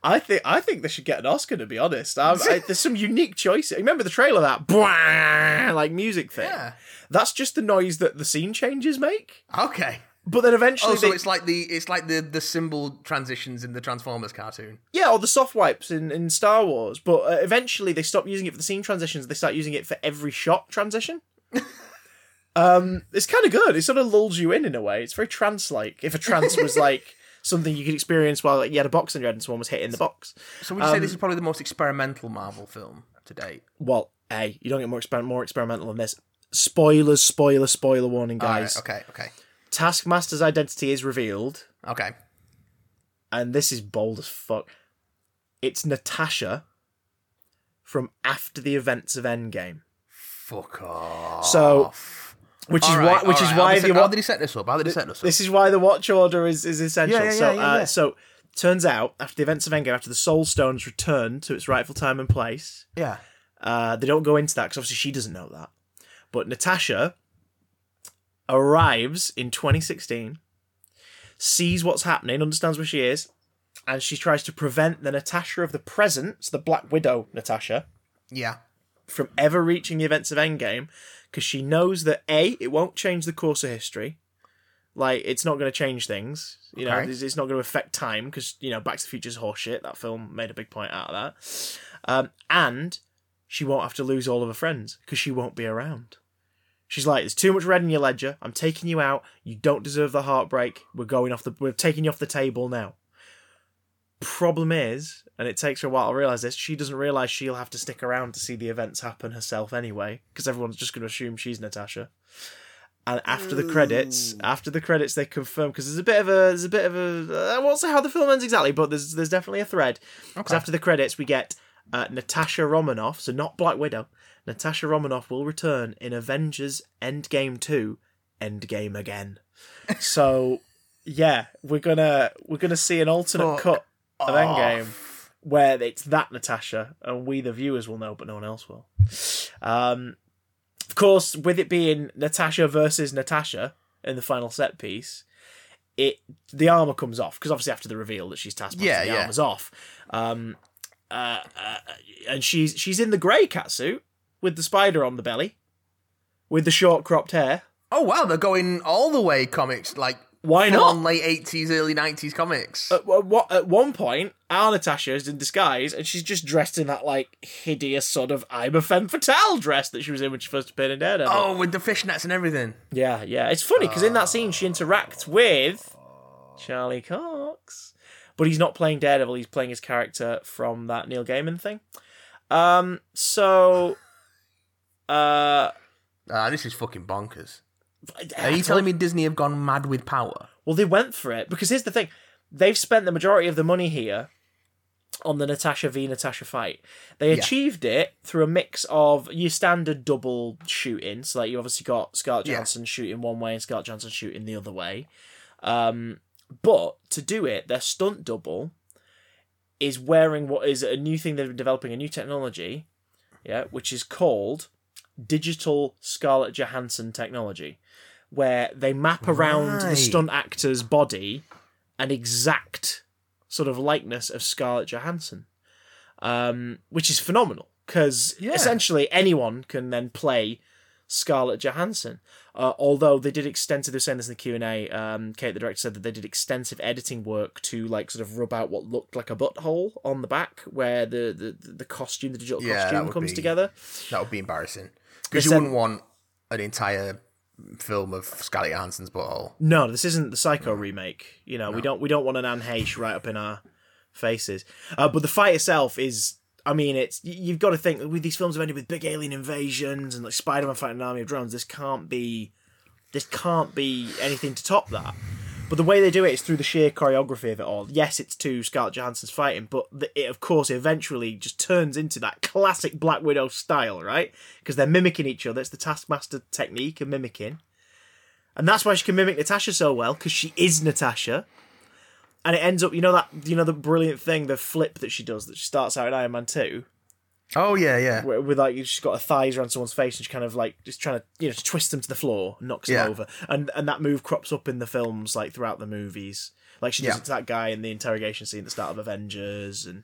I think I think they should get an Oscar. To be honest, um, I, there's some unique choices. Remember the trailer that "Bwah," like music thing? Yeah. That's just the noise that the scene changes make. Okay. But then eventually, Oh, so they, it's like the it's like the the symbol transitions in the Transformers cartoon. yeah, or the soft wipes in, in Star Wars. But uh, eventually, they stop using it for the scene transitions. They start using it for every shot transition. um, it's kind of good. It sort of lulls you in in a way. It's very trance-like. If a trance was like something you could experience while like, you had a box in your head and someone was hitting the box. So would you say Um, this is probably the most experimental Marvel film to date? Well, hey, you don't get more exper- more experimental than this. Spoilers, spoiler, spoiler warning, All right, guys. okay, okay, Taskmaster's identity is revealed. okay. and this is bold as fuck. It's Natasha from after the events of Endgame. Fuck off. So, which is All why, right, which all is right. why How the did, how did he set this up? How did he set this up? this is why the watch order is, is essential. Yeah, yeah, so, yeah, yeah, uh, yeah. so turns out after the events of Endgame, after the Soul Stones return to its rightful time and place, yeah. uh, they don't go into that because obviously she doesn't know that. But Natasha arrives in 2016, sees what's happening, understands where she is, and she tries to prevent the Natasha of the present, so the Black Widow Natasha, Yeah. from ever reaching the events of Endgame because she knows that A, it won't change the course of history. Like, it's not going to change things. You know, Okay. it's it's not going to affect time because, you know, Back to the Future's horseshit. That film made a big point out of that. Um, and she won't have to lose all of her friends because she won't be around. She's like, there's too much red in your ledger. I'm taking you out. You don't deserve the heartbreak. We're going off the. We're taking you off the table now. Problem is, and it takes her a while to realize this, she doesn't realize she'll have to stick around to see the events happen herself anyway, because everyone's just going to assume she's Natasha. And after the credits, after the credits, they confirm because there's a bit of a, there's a bit of a, I won't say how the film ends exactly, but there's there's definitely a thread. Because after the credits, we get uh, Natasha Romanoff, so not Black Widow. Natasha Romanoff will return in Avengers Endgame 2, Endgame again. So, yeah, we're gonna we're gonna see an alternate Fuck cut of. Endgame where it's that Natasha, and we the viewers will know, but no one else will. Um, of course, with it being Natasha versus Natasha in the final set piece, it the armor comes off because obviously after the reveal that she's Taskmaster, Yeah, the yeah. armor's off. Um, uh, uh, and she's she's in the grey catsuit with the spider on the belly, with the short cropped hair. Oh wow, they're going all the way comics, like Why not? on late eighties, early nineties comics. At, what, at one point, our Natasha is in disguise, and she's just dressed in that like hideous sort of I'm a femme fatale dress that she was in when she first appeared in Daredevil. oh, with the fishnets and everything. Yeah, yeah. It's funny because in that scene she interacts with Charlie Cox, but he's not playing Daredevil. He's playing his character from that Neil Gaiman thing. Um. So, uh, Ah, this is fucking bonkers. Are you telling me Disney have gone mad with power? Well, they went for it because here's the thing: they've spent the majority of the money here on the Natasha v Natasha fight. They Yeah. achieved it through a mix of your standard double shooting. So, like you obviously got Scarlett Yeah. Johansson shooting one way and Scarlett Johansson shooting the other way. Um, but to do it, their stunt double is wearing what is a new thing they're developing, a new technology, yeah, which is called digital Scarlett Johansson technology, where they map around the stunt actor's body an exact sort of likeness of Scarlett Johansson, um, which is phenomenal because Yeah. essentially anyone can then play Scarlett Johansson. Uh, although they did extensive, they were saying this in the Q and A. Um, Cate, the director, said that they did extensive editing work to like sort of rub out what looked like a butthole on the back, where the the, the costume, the digital Yeah, costume comes be- together. That would be embarrassing. Because you said- wouldn't want an entire film of Scarlett Johansson's butthole. No, this isn't the Psycho remake. You know, we don't we don't want an Anne Heche right up in our faces. Uh, but the fight itself is, I mean, it's you've got to think with these films have ended with big alien invasions and like Spider Man fighting an army of drones. This can't be, this can't be anything to top that. But the way they do it is through the sheer choreography of it all. Yes, it's two Scarlett Johansson's fighting, but it of course eventually just turns into that classic Black Widow style, right? Because they're mimicking each other. It's the Taskmaster technique of mimicking. And that's why she can mimic Natasha so well because she is Natasha. And it ends up, you know that, you know the brilliant thing, the flip that she does that she starts out in Iron Man Two, Oh yeah, yeah. where, with like she's got her thighs around someone's face and she kind of like just trying to, you know, to twist them to the floor, knocks Yeah. them over, and and that move crops up in the films like throughout the movies. Like she does Yeah. it to that guy in the interrogation scene at the start of Avengers, and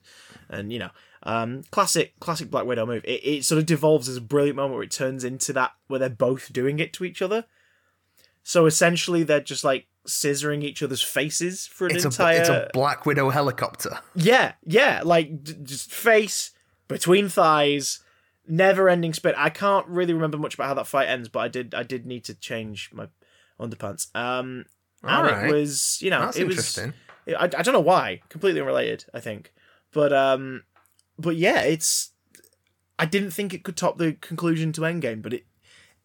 and you know, um, classic classic Black Widow move. It, it sort of devolves as a brilliant moment where it turns into that where they're both doing it to each other. So essentially, they're just like scissoring each other's faces for an It's entire. a it's a Black Widow helicopter. Yeah, yeah, like d- just face between thighs, never-ending spin. I can't really remember much about how that fight ends, but I did. I did need to change my underpants. Um, and Alright. it was, you know, That's it was. interesting. I, I don't know why. Completely unrelated, I think. But um, but yeah, it's. I didn't think it could top the conclusion to Endgame, but it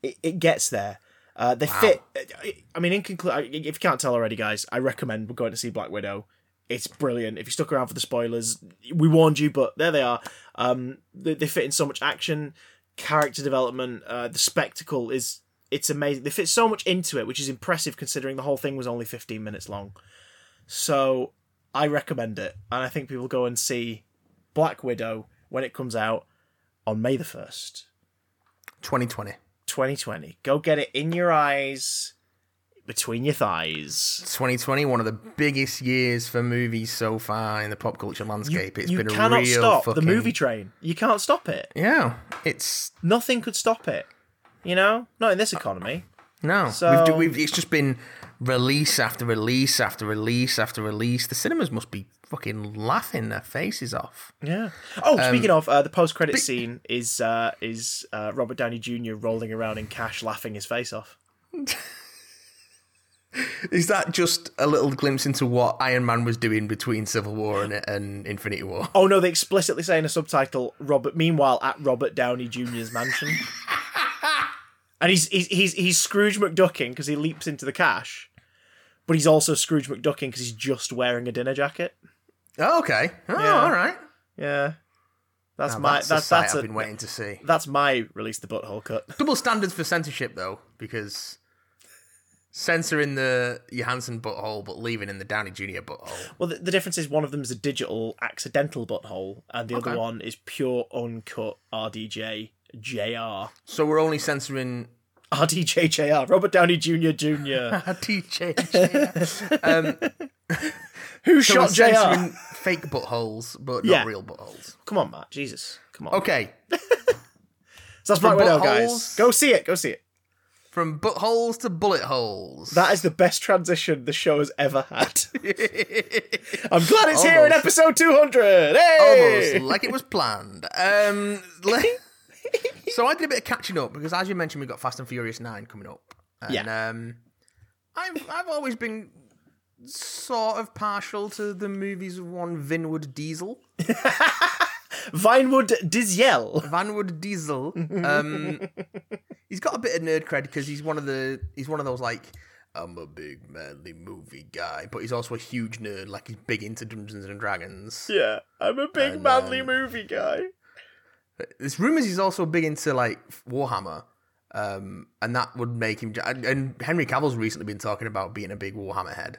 it, it gets there. Uh, they fit. I mean, in conclusion, if you can't tell already, guys, I recommend going to see Black Widow. It's brilliant. If you stuck around for the spoilers, we warned you, but there they are. Um, they, they fit in so much action, character development. Uh, the spectacle is it's amazing. They fit so much into it, which is impressive considering the whole thing was only 15 minutes long. So I recommend it, and I think people go and see Black Widow when it comes out on May the first. 2020. 2020. Go get it in your eyes, between your thighs. 2020, one of the biggest years for movies so far in the pop culture landscape. It's you been a cannot real stop fucking... the movie train. You can't stop it. Yeah, it's Nothing could stop it. You know, not in this economy. no. So- We've, we've, it's just been release after release after release after release. The cinemas must be fucking laughing their faces off. Yeah. Oh, Um, speaking of, uh, the post-credit scene is uh, is uh, Robert Downey Jr. rolling around in cash, laughing his face off. Is that just a little glimpse into what Iron Man was doing between Civil War and, and Infinity War? Oh no, they explicitly say in a subtitle, Robert. Meanwhile, at Robert Downey Jr.'s mansion, and he's he's he's, he's Scrooge McDucking because he leaps into the cash, but he's also Scrooge McDucking because he's just wearing a dinner jacket. Oh, okay. Oh, Yeah. all right. Yeah, that's Now, my that's, that's that's I've a, been waiting to see. that's my release the butthole cut. Double standards for censorship, though, because censoring the Johansson butthole but leaving in the Downey Jr. butthole. Well, the, the difference is one of them is a digital accidental butthole, and the Okay. other one is pure uncut RDJ JR. So we're only censoring RDJ JR. Robert Downey Jr. Jr. TJ. um, Who so shot JR? censoring fake buttholes, but not Yeah. real buttholes. Come on, Matt. Jesus. Come on. Okay, So that's Black Widow, guys. Go see it. Go see it. From buttholes to bullet holes. That is the best transition the show has ever had. I'm glad it's here in episode 200. Hey! almost like it was planned. Um, le- so I did a bit of catching up because, as you mentioned, we've got Fast and Furious Nine coming up. And, Yeah. Um, I've I've always been sort of partial to the movies of one Vinwood Diesel, Vinewood Diziel. Vanwood Diesel. Um, he's got a bit of nerd cred because he's one of the he's one of those like. I'm a big manly movie guy, but he's also a huge nerd. Like he's big into Dungeons and Dragons. Yeah, I'm a big And, manly um, movie guy. There's rumors he's also big into like Warhammer, um, and that would make him. And, Henry Cavill's recently been talking about being a big Warhammer head.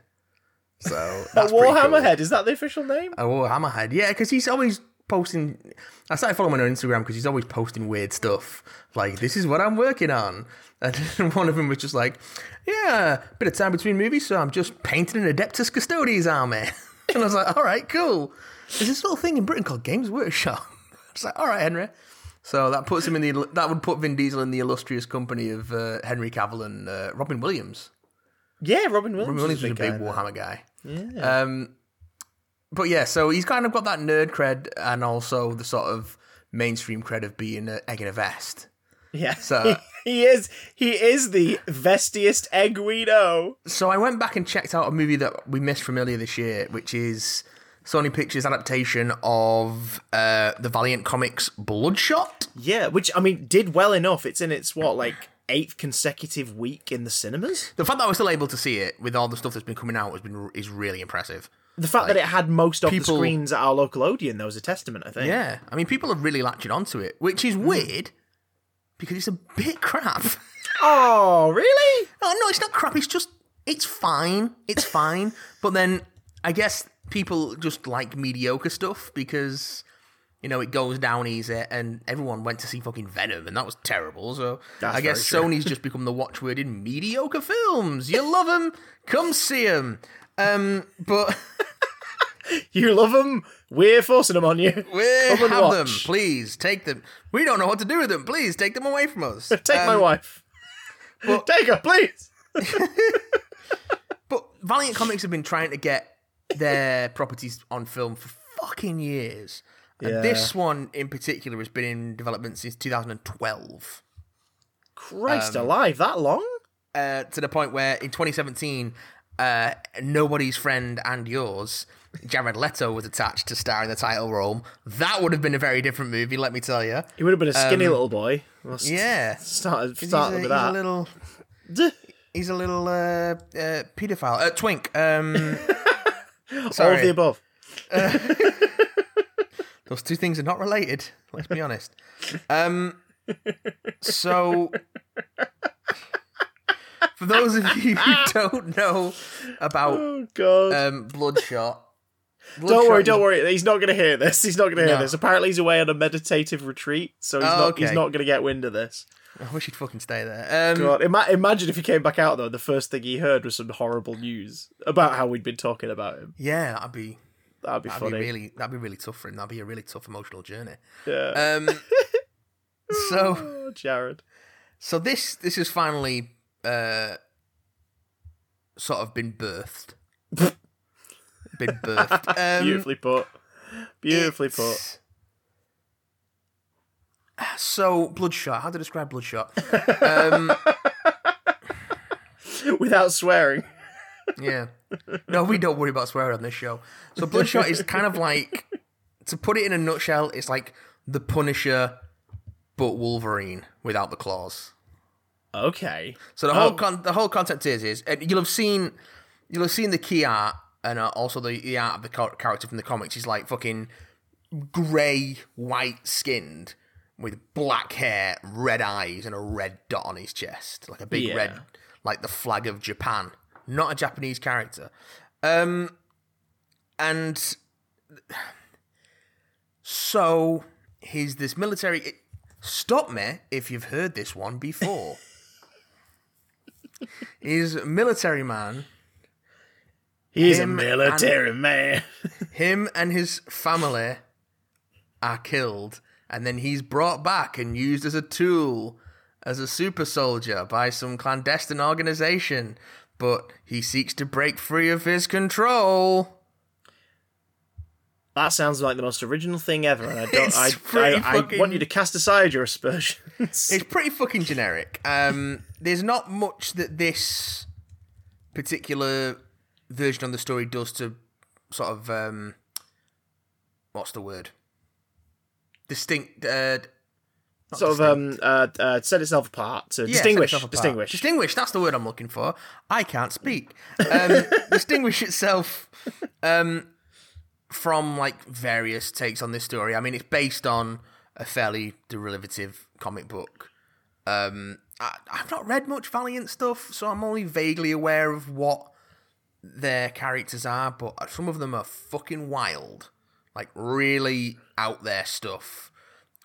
So A that's pretty Warhammer cool. head, is that the official name? A Warhammer head, yeah, because he's always posting. I started following him on Instagram because he's always posting weird stuff. Like this is what I'm working on, and one of them was just like, "Yeah, bit of time between movies, so I'm just painting an Adeptus Custodes army." and I was like, "All right, cool." There's this little thing in Britain called Games Workshop. I was like, "All right, Henry." So that puts him in the that would put Vin Diesel in the illustrious company of uh, Henry Cavill and uh, Robin Williams. Yeah, Robin Williams. Robin Williams is was a big guy. Warhammer guy. Yeah. Um, but yeah, so he's kind of got that nerd cred and also the sort of mainstream cred of being an egg in a vest. yeah. So- he is he is the vestiest egg we know. So I went back and checked out a movie that we missed from earlier this year, which is Sony Pictures' adaptation of uh, the Valiant Comics Bloodshot. Yeah, which I mean did well enough. It's in its what like eighth consecutive week in the cinemas. The fact that I was still able to see it with all the stuff that's been coming out has been is really impressive. The fact that it had most of the screens at our local Odeon, though, is a testament. I think. Yeah, I mean, people are really latching onto it, which is hmm. weird because it's a bit crap. Oh, really? Oh no, it's not crap. It's just it's fine. It's fine. But then I guess people just like mediocre stuff because you know it goes down easy, and everyone went to see fucking Venom, and that was terrible. So That's I guess. Sony's just become the watchword in mediocre films. You love them, come see them. Um, but You love them. We're forcing them on you. we have them. Please take them. We don't know what to do with them. Please take them away from us. Take my Um, wife. Take her, please. But Valiant Comics have been trying to get their properties on film for fucking years. And Yeah. this one in particular has been in development since 2012. Christ um, alive, that long? Uh, to the point where in 2017, uh, nobody's friend and yours, Jared Leto, was attached to star in the title role. That would have been a very different movie, let me tell you. He would have been a skinny little boy. Well, st- Um, Yeah. Start, 'Cause start he's, a, with he's a little. He's a little uh, uh, paedophile. Uh, twink. Um, All Sorry. of the above. Those two things are not related. Let's be honest. Um, so, for those of you who don't know about Oh god. um, Bloodshot, don't worry, don't worry. He's not going to hear this. He's not going to hear No. this. Apparently, he's away on a meditative retreat, so he's Oh, not. He's not going to get wind of this. I wish he'd fucking stay there. Um, God, ima- imagine if he came back out though. The first thing he heard was some horrible news about how we'd been talking about him. yeah, that'd be That'd be that'd funny. be really that'd be really tough for him. That'd be a really tough emotional journey. yeah. Um, so oh, Jared. so this this is finally uh, sort of been birthed. been birthed. Um, Beautifully put. Beautifully put. So Bloodshot. How to describe Bloodshot? um, Without swearing. yeah. No, we don't worry about swearing on this show. So Bloodshot is kind of like, to put it in a nutshell, it's like the Punisher, but Wolverine without the claws. Okay. So the whole Oh. con- the whole concept is is and you'll have seen you'll have seen the key art and uh, also the, the art of the char- character from the comics. He's like fucking grey, white skinned with black hair, red eyes, and a red dot on his chest, like a big Yeah. red, like the flag of Japan. Not a Japanese character. Um, and so he's this military. It, stop me if you've heard this one before. he's a military man. He's a military man. Him and his family are killed, and then he's brought back and used as a tool as a super soldier by some clandestine organization. But he seeks to break free of his control. That sounds like the most original thing ever, and I don't. I, I, I want you to cast aside your aspersions. It's pretty fucking generic. Um, there's not much that this particular version of the story does to sort of um, what's the word? Distinct. Uh, sort of um uh, uh set itself apart to Yeah, distinguish apart. distinguish. Distinguish, that's the word I'm looking for. I can't speak. Um, distinguish itself um, from like various takes on this story. I mean, it's based on a fairly derivative comic book. Um, I, I've not read much Valiant stuff, so I'm only vaguely aware of what their characters are, but some of them are fucking wild. Like, really out there stuff.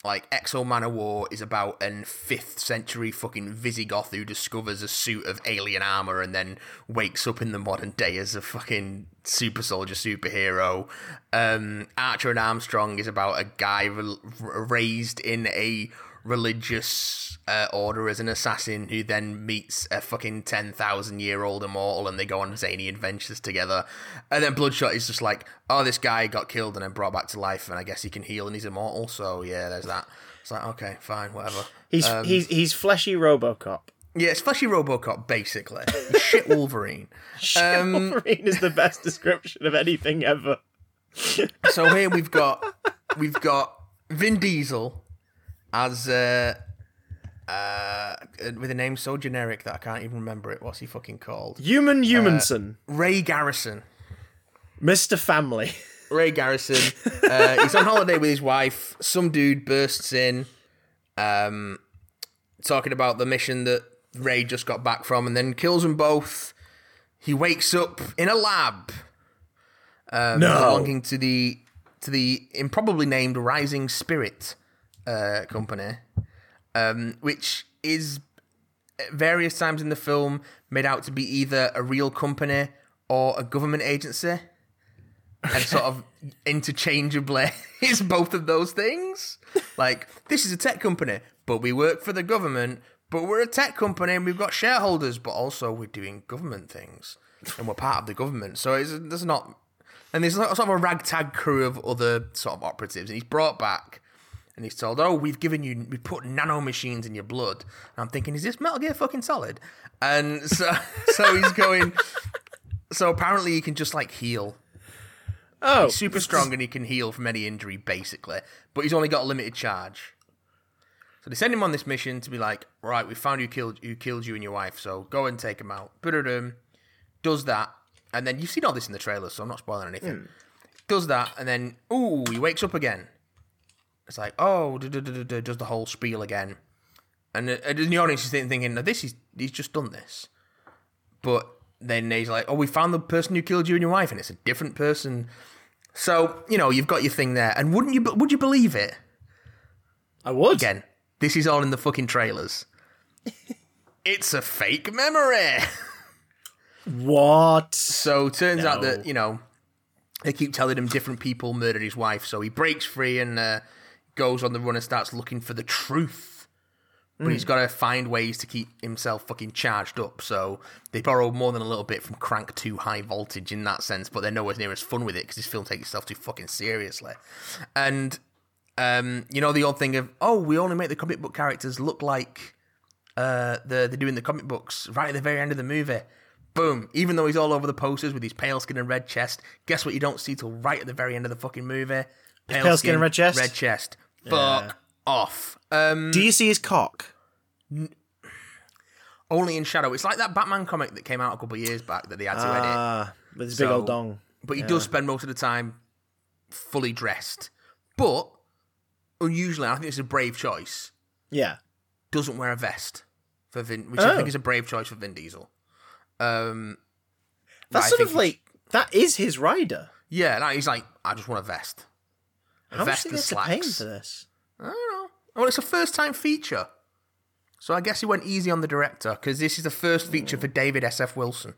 Like, X-O Manowar is about an 5th century fucking Visigoth who discovers a suit of alien armor and then wakes up in the modern day as a fucking super soldier superhero. Um, Archer and Armstrong is about a guy rel- raised in a religious uh, order as an assassin who then meets a fucking 10,000 year old immortal and they go on zany adventures together. And then Bloodshot is just like, oh, this guy got killed and then brought back to life and I guess he can heal and he's immortal. So yeah, there's that. It's like, okay, fine, whatever. He's Um, he's he's fleshy RoboCop. Yeah, it's fleshy Robocop, basically. Shit Wolverine. Um, Wolverine is the best description of anything ever. so here we've got we've got Vin Diesel as uh, uh, with a name so generic that I can't even remember it. What's he fucking called? Human Humanson, Ray Garrison. Mr. Family. Ray Garrison. Uh, he's on holiday with his wife. Some dude bursts in, um, talking about the mission that Ray just got back from, and then kills them both. He wakes up in a lab, um, No. belonging to the to the improbably named Rising Spirit uh, company, um, which is various times in the film made out to be either a real company or a government agency and sort of interchangeably is both of those things. Like, this is a tech company, but we work for the government, but we're a tech company and we've got shareholders, but also we're doing government things and we're part of the government. So it's, there's not. And there's sort of a ragtag crew of other sort of operatives, and he's brought back. And he's told, "Oh, we've given you, we put nano machines in your blood." And I'm thinking, "Is this Metal Gear fucking Solid?" And so, so he's going. So apparently, he can just like heal Oh, super strong and he can heal from any injury basically but he's only got a limited charge so they send him on this mission to be like right we found who killed who killed you and your wife so go and take him out Ba-da-dum. does that and then you've seen all this in the trailer, so I'm not spoiling anything. Hmm. Does that, and then ooh, he wakes up again. It's like oh, does the whole spiel again, and, uh, the audience is thinking, "No, this is he's just done this, but then he's like, oh, we found the person who killed you and your wife, and it's a different person. So you know, you've got your thing there, and wouldn't you? Would you believe it? I would. Again, this is all in the fucking trailers. it's a fake memory. What? So turns out that you know they keep telling him different people murdered his wife. So he breaks free and uh, goes on the run and starts looking for the truth. But he's got to find ways to keep himself fucking charged up. So they borrow more than a little bit from Crank 2 High Voltage in that sense, but they're nowhere near as fun with it because this film takes itself too fucking seriously. And um, you know the old thing of oh, we only make the comic book characters look like uh, the they're doing the comic books right at the very end of the movie. Boom! Even though he's all over the posters with his pale skin and red chest, guess what? You don't see till right at the very end of the fucking movie. pale skin and red chest? Red chest. Fuck off. Um, Do you see his cock? only in shadow. It's like that Batman comic that came out a couple of years back that they had to edit. Ah, with his big old dong. But he does spend most of the time fully dressed. But unusually, I think it's a brave choice. Yeah. Doesn't wear a vest for Vin, which I Oh. think is a brave choice for Vin Diesel. Um, That's sort of like that is his rider. yeah, no, he's like, I just want a vest. A How much vest do and they have to pay him slacks. for this? I don't know. Well, it's a first time feature. So I guess he went easy on the director because this is the first feature for David S.F. Wilson.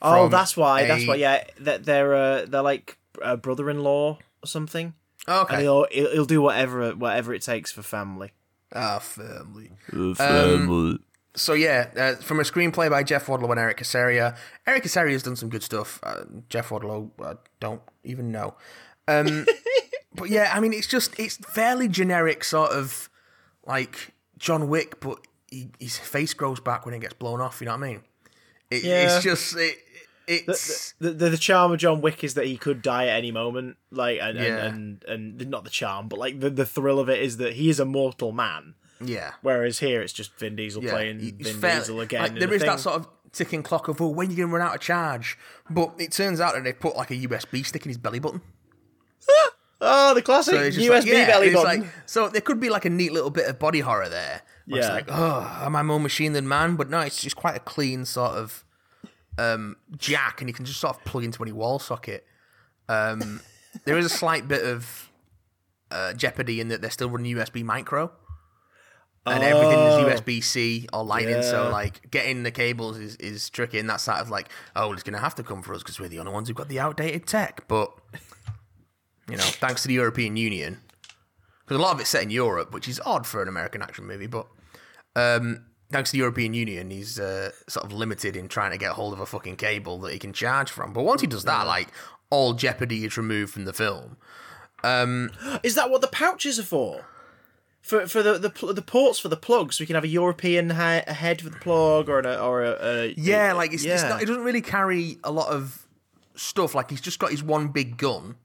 Oh, that's why. That's why. Yeah, that they're uh, they're like uh, brother-in-law or something. And Okay. he'll he'll he'll do whatever whatever it takes for family. Ah, family. Um, so yeah, uh, from a screenplay by Jeff Wadlow and Eric Casaria. Eric Casaria has done some good stuff. Uh, Jeff Wadlow, I don't even know. Um, but yeah, I mean, it's just it's fairly generic, sort of like John Wick, but he, his face grows back when it gets blown off. You know what I mean? It, Yeah. It's just it, it's The, the the charm of John Wick is that he could die at any moment. Like and Yeah. and, and and not the charm, but like the the thrill of it is that he is a mortal man. yeah. Whereas here it's just Vin Diesel Yeah, playing Vin fairly- Diesel again. Like, there is that sort of ticking clock of oh, when you going to run out of charge. But it turns out that they put like a USB stick in his belly button. Oh, the classic it's just USB like, yeah, belly button. like- so there could be like a neat little bit of body horror there. Where It's Yeah. like, oh, am I more machine than man? But no, it's just quite a clean sort of um, jack, and you can just sort of plug into any wall socket. Um, there is a slight bit of uh, jeopardy in that they're still running USB micro. And everything Oh. is USB C or lightning, so like getting the cables is, is tricky, and that's sort of like, oh, well, it's going to have to come for us because we're the only ones who've got the outdated tech. But you know, thanks to the European Union, because a lot of it's set in Europe, which is odd for an American action movie. But um, thanks to the European Union, he's uh, sort of limited in trying to get hold of a fucking cable that he can charge from. But once he does that, like all jeopardy is removed from the film. Is that what the pouches are for? For for the the, the ports for the plugs, we can have a European he- a head for the plug or a or a, a Yeah, like it's, it's not, it doesn't really carry a lot of stuff. Like he's just got his one big gun,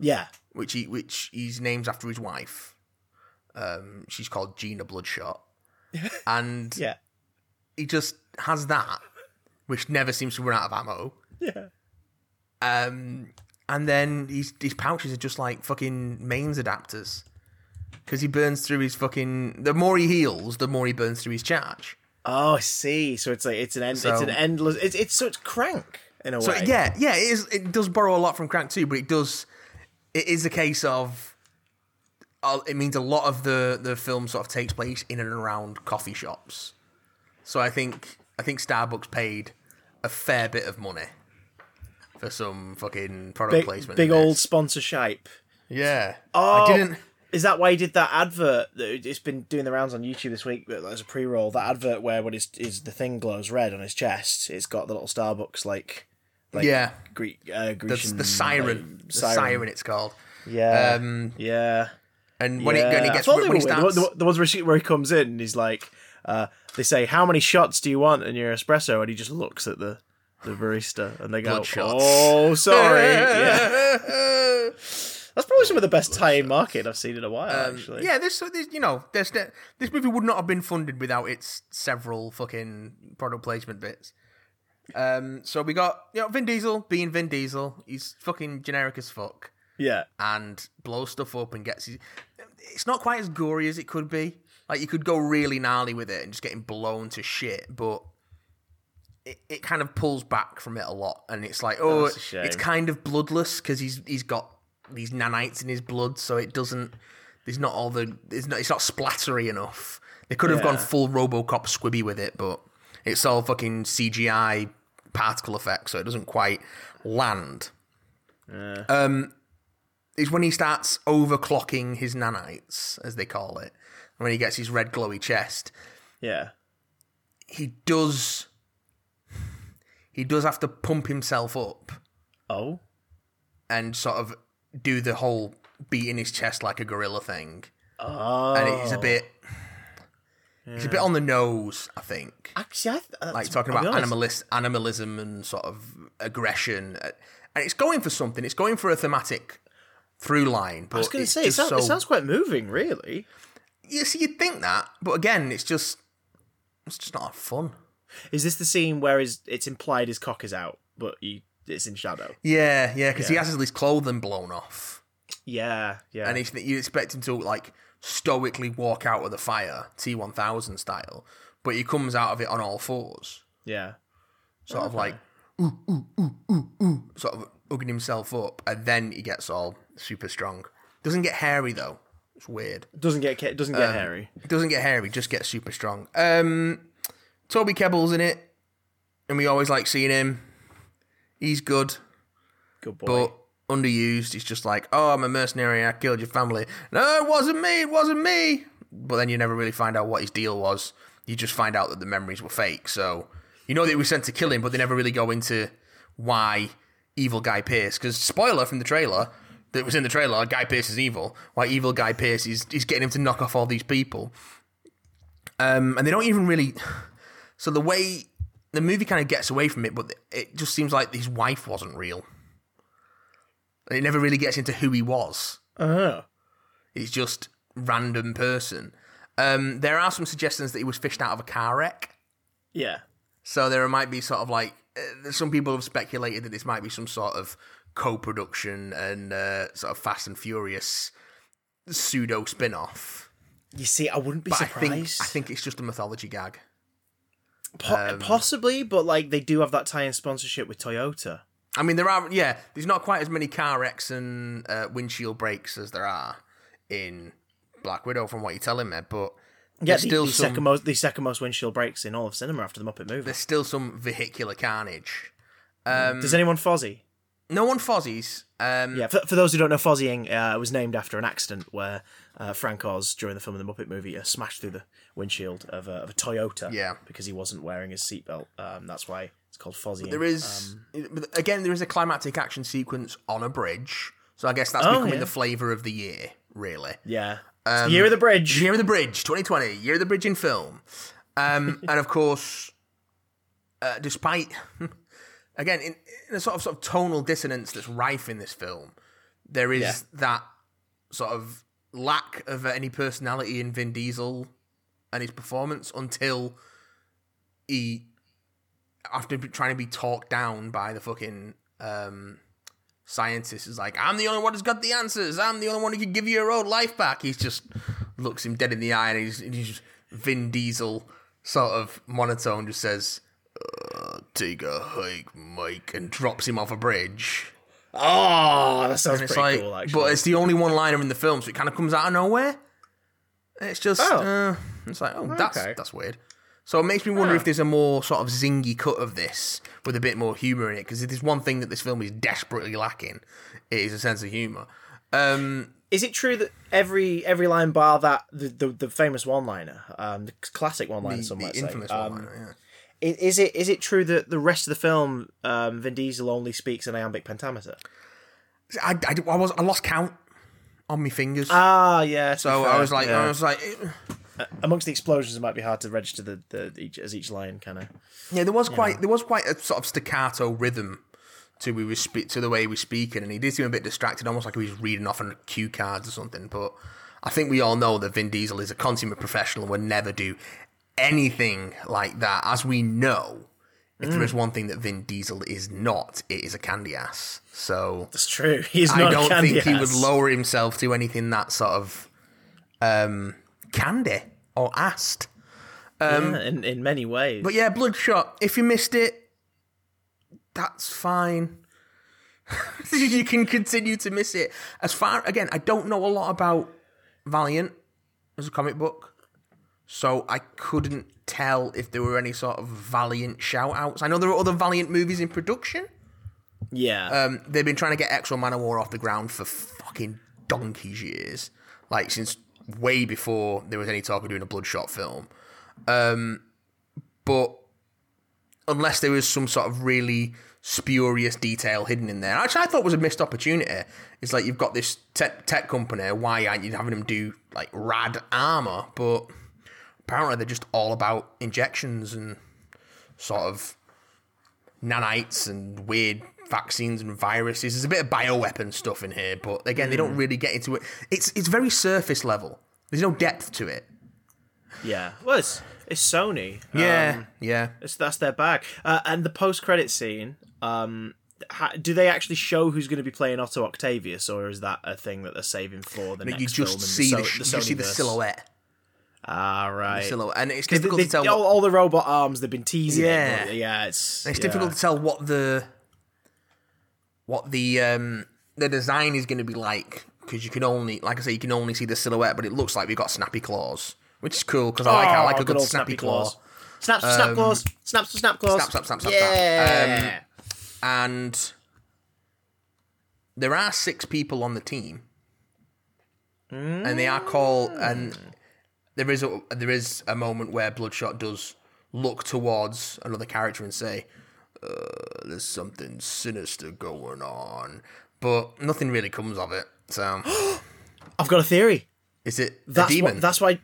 yeah. which he which he's names after his wife. Um, she's called Gina Bloodshot, and Yeah. he just has that, which never seems to run out of ammo. Yeah. Um, and then his his pouches are just like fucking mains adapters, because he burns through his fucking. The more he heals, the more he burns through his charge. Oh, I see. So it's like it's an end, it's an endless. It's it's so it's crank in a So way. yeah, yeah, it is. It does borrow a lot from Crank too, but it does. It is a case of. Uh, it means a lot of the the film sort of takes place in and around coffee shops. So I think I think Starbucks paid a fair bit of money for some fucking product Big, placement. big old sponsorship. yeah. Oh, I didn't. Is that why he did that advert? That it's been doing the rounds on YouTube this week. But as a pre-roll, that advert where when his, his the thing glows red on his chest, it's got the little Starbucks like, like Yeah. Greek, uh, The, Grecian, the siren, like, the siren, it's called. Yeah, Um, yeah. and when yeah. it when it gets when he starts, the, the, the ones where he, where he comes in and he's like, uh, they say, "How many shots do you want in your espresso?" And he just looks at the the barista and they go. "Oh, sorry." yeah. That's probably some of the best tie-in marketing I've seen in a while. actually, Um, Yeah, this, this you know, there's this movie would not have been funded without its several fucking product placement bits. Um, so we got you know Vin Diesel being Vin Diesel. He's fucking generic as fuck Yeah. and blows stuff up and gets. His, it's not quite as gory as it could be. Like you could go really gnarly with it and just getting blown to shit, but it, it kind of pulls back from it a lot, and it's like oh, That's it's kind of bloodless because he's he's got these nanites in his blood, so it doesn't. There's not all the. It's not. It's not splattery enough. They could have gone full RoboCop squibby with it, but it's all fucking CGI particle effect, so it doesn't quite land. Um, is when he starts overclocking his nanites, as they call it, when he gets his red glowy chest, Yeah. he does. He does have to pump himself up Oh. and sort of do the whole beating his chest like a gorilla thing, Oh. and it's a bit. It's a bit on the nose, I think. Actually, I th- like talking about animalist, animalism and sort of aggression, Uh, and it's going for something. It's going for a thematic through line. But I was going to say, it sounds, so, it sounds quite moving, really. Yes, you'd think that, but again, it's just it's just not fun. Is this the scene where is it's implied his cock is out, but he, it's in shadow? Yeah, yeah, because he has his clothing blown off, Yeah, yeah. and he's, you expect him to like stoically walk out of the fire, T one thousand style, but he comes out of it on all fours, yeah. sort of like ooh ooh ooh ooh ooh, sort of hugging himself up, and then he gets all super strong. Doesn't get hairy though. It's weird. Doesn't get doesn't get hairy. Doesn't get hairy, just gets super strong. Um, Toby Kebbell's in it, and we always like seeing him. He's good. Good boy. but underused. He's just like, oh, I'm a mercenary. I killed your family. No, it wasn't me. It wasn't me. But then you never really find out what his deal was. You just find out that the memories were fake. So you know that he was sent to kill him, but they never really go into why evil Guy Pearce. Because spoiler from the trailer that was in the trailer, Guy Pearce is evil. Why evil Guy Pearce is is getting him to knock off all these people. Um, and they don't even really. So the way the movie kind of gets away from it, but it just seems like his wife wasn't real. And it never really gets into who he was. He's just random person. Um, there are some suggestions that he was fished out of a car wreck. Yeah. So there might be sort of like uh, some people have speculated that this might be some sort of co-production and uh, sort of Fast and Furious pseudo spin-off. You see, I wouldn't be But I surprised. think I think it's just a mythology gag. Po- possibly, but like they do have that tie-in sponsorship with Toyota. I mean, there are yeah. There's not quite as many car wrecks and uh, windshield breaks as there are in Black Widow, from what you're telling me. But Yeah, the, still the some second most the second most windshield breaks in all of cinema after the Muppet movie. there's still some vehicular carnage. Um, Does anyone Fozzie? No one fozzies. Um, Yeah, for, for those who don't know, Fozzieing uh, was named after an accident where uh, Frank Oz, during the film of the Muppet movie, uh, smashed through the windshield of a, of a Toyota. Yeah. because he wasn't wearing his seatbelt. Um, that's why called Fozzieing. There is Um, again there is a climactic action sequence on a bridge, so I guess that's Oh, becoming yeah. the flavour of the year, really. yeah, it's the year of the bridge. Year of the Bridge, 2020, Year of the Bridge in film, um, and of course, uh, despite again in, in a sort of sort of tonal dissonance that's rife in this film, there is Yeah. that sort of lack of any personality in Vin Diesel and his performance until he after trying to be talked down by the fucking um, scientist is like, I'm the only one who's got the answers. I'm the only one who can give you your old life back. He's just looks him dead in the eye and he's, he's just Vin Diesel sort of monotone just says, uh, take a hike, Mike, and drops him off a bridge. Oh, that sounds pretty like, cool. Actually, but it's the only one liner in the film, so it kind of comes out of nowhere. It's just, Oh. uh, it's like, oh, that's that's weird. So it makes me wonder if there's a more sort of zingy cut of this with a bit more humor in it. Because if there's one thing that this film is desperately lacking, it is a sense of humor. Um, is it true that every every line bar that the the, the famous one liner, um, the classic one liner, some might infamous say, one. um, yeah. is it is it true that the rest of the film, um, Vin Diesel only speaks in iambic pentameter? I, I, I was I lost count on my fingers. Ah, yeah. so fair, I was like, yeah. I was like, eh. Amongst the explosions, it might be hard to register the, the each as each line kind of. Yeah, there was quite there was quite a sort of staccato rhythm to we was spe- to the way he was speaking, and he did seem a bit distracted, almost like he was reading off on cue cards or something. But I think we all know that Vin Diesel is a consummate professional and would never do anything like that. As we know, if there is one thing that Vin Diesel is not, it is a candy ass. So That's true. He's I don't think he would lower himself to anything that sort of um, candy or assed. Yeah, in in many ways. But yeah, Bloodshot. If you missed it, that's fine. you can continue to miss it. As far again, I don't know a lot about Valiant as a comic book, so I couldn't tell if there were any sort of Valiant shout outs. I know there are other Valiant movies in production. yeah. Um, they've been trying to get X-O Manowar off the ground for fucking donkey's years, like since way before there was any talk of doing a Bloodshot film. Um, but unless there was some sort of really spurious detail hidden in there, which I thought was a missed opportunity. It's like you've got this tech, tech company. Why aren't you having them do like rad armor? But apparently they're just all about injections and sort of nanites and weird vaccines and viruses. There's a bit of bioweapon stuff in here, but again, they don't really get into it. It's it's very surface level. There's no depth to it. yeah. Well, it's, it's Sony. Yeah, Um, yeah. it's that's their bag. Uh, and the post credit scene. Um, ha- do they actually show who's going to be playing Otto Octavius, or is that a thing that they're saving for the next You just in see the, the, so- the you just see the silhouette, Ah, right. silhouette, and it's difficult they- to tell. all, what, all the robot arms they've been teasing. Yeah. it, yeah. It's it's yeah. difficult to tell what the what the um the design is going to be like because you can only, like I say, you can only see the silhouette, but it looks like we've got snappy claws, which is cool because I like I Oh, like a good old snappy claw. claws. Snaps, snap claws. Snaps, snap claws. snap, snap, snap, snap. Yeah. and there are six people on the team, and they are called. And there is a there is a moment where Bloodshot does look towards another character and say, uh, "There's something sinister going on," but nothing really comes of it. So, I've got a theory. is it That's demon? What, that's why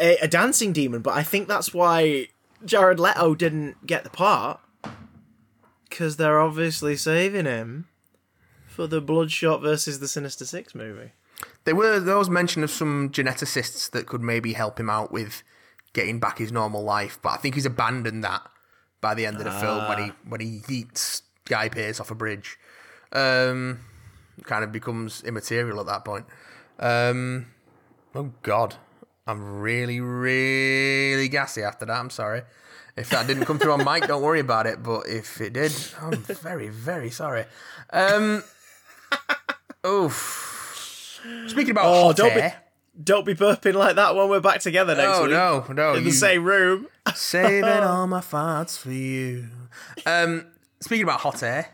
a, a dancing demon, but I think that's why Jared Leto didn't get the part because they're obviously saving him for the Bloodshot versus the Sinister Six movie. There were there was mention of some geneticists that could maybe help him out with getting back his normal life, but I think he's abandoned that by the end of the film when he when he yeets Guy Pearce off a bridge. Um, kind of becomes immaterial at that point. Um, oh God, I'm really really gassy after that. I'm sorry. If that didn't come through on mic, don't worry about it. But if it did, I'm very very sorry. Um, oof. Speaking about Oh, don't be- Don't be burping like that when we're back together next Oh week no, no! in you- the same room. Saving all my farts for you. Um, speaking about hot air,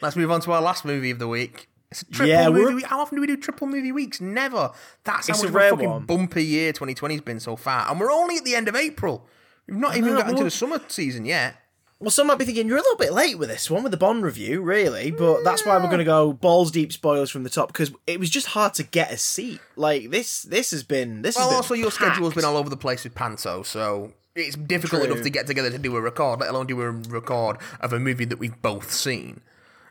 let's move on to our last movie of the week. It's a triple Yeah, movie. week. How often do we do triple movie weeks? Never. That's how It's much a rare fucking one. bumper year 2020's been so far, and we're only at the end of April. We've not even know, got into well- the summer season yet. Well, some might be thinking you're a little bit late with this one with the Bond review, really, but that's why we're going to go balls deep spoilers from the top because it was just hard to get a seat. Like this, this has been this. has Well, been also your schedule's been all over the place with Panto, so it's difficult True. enough to get together to do a record, let alone do a record of a movie that we've both seen.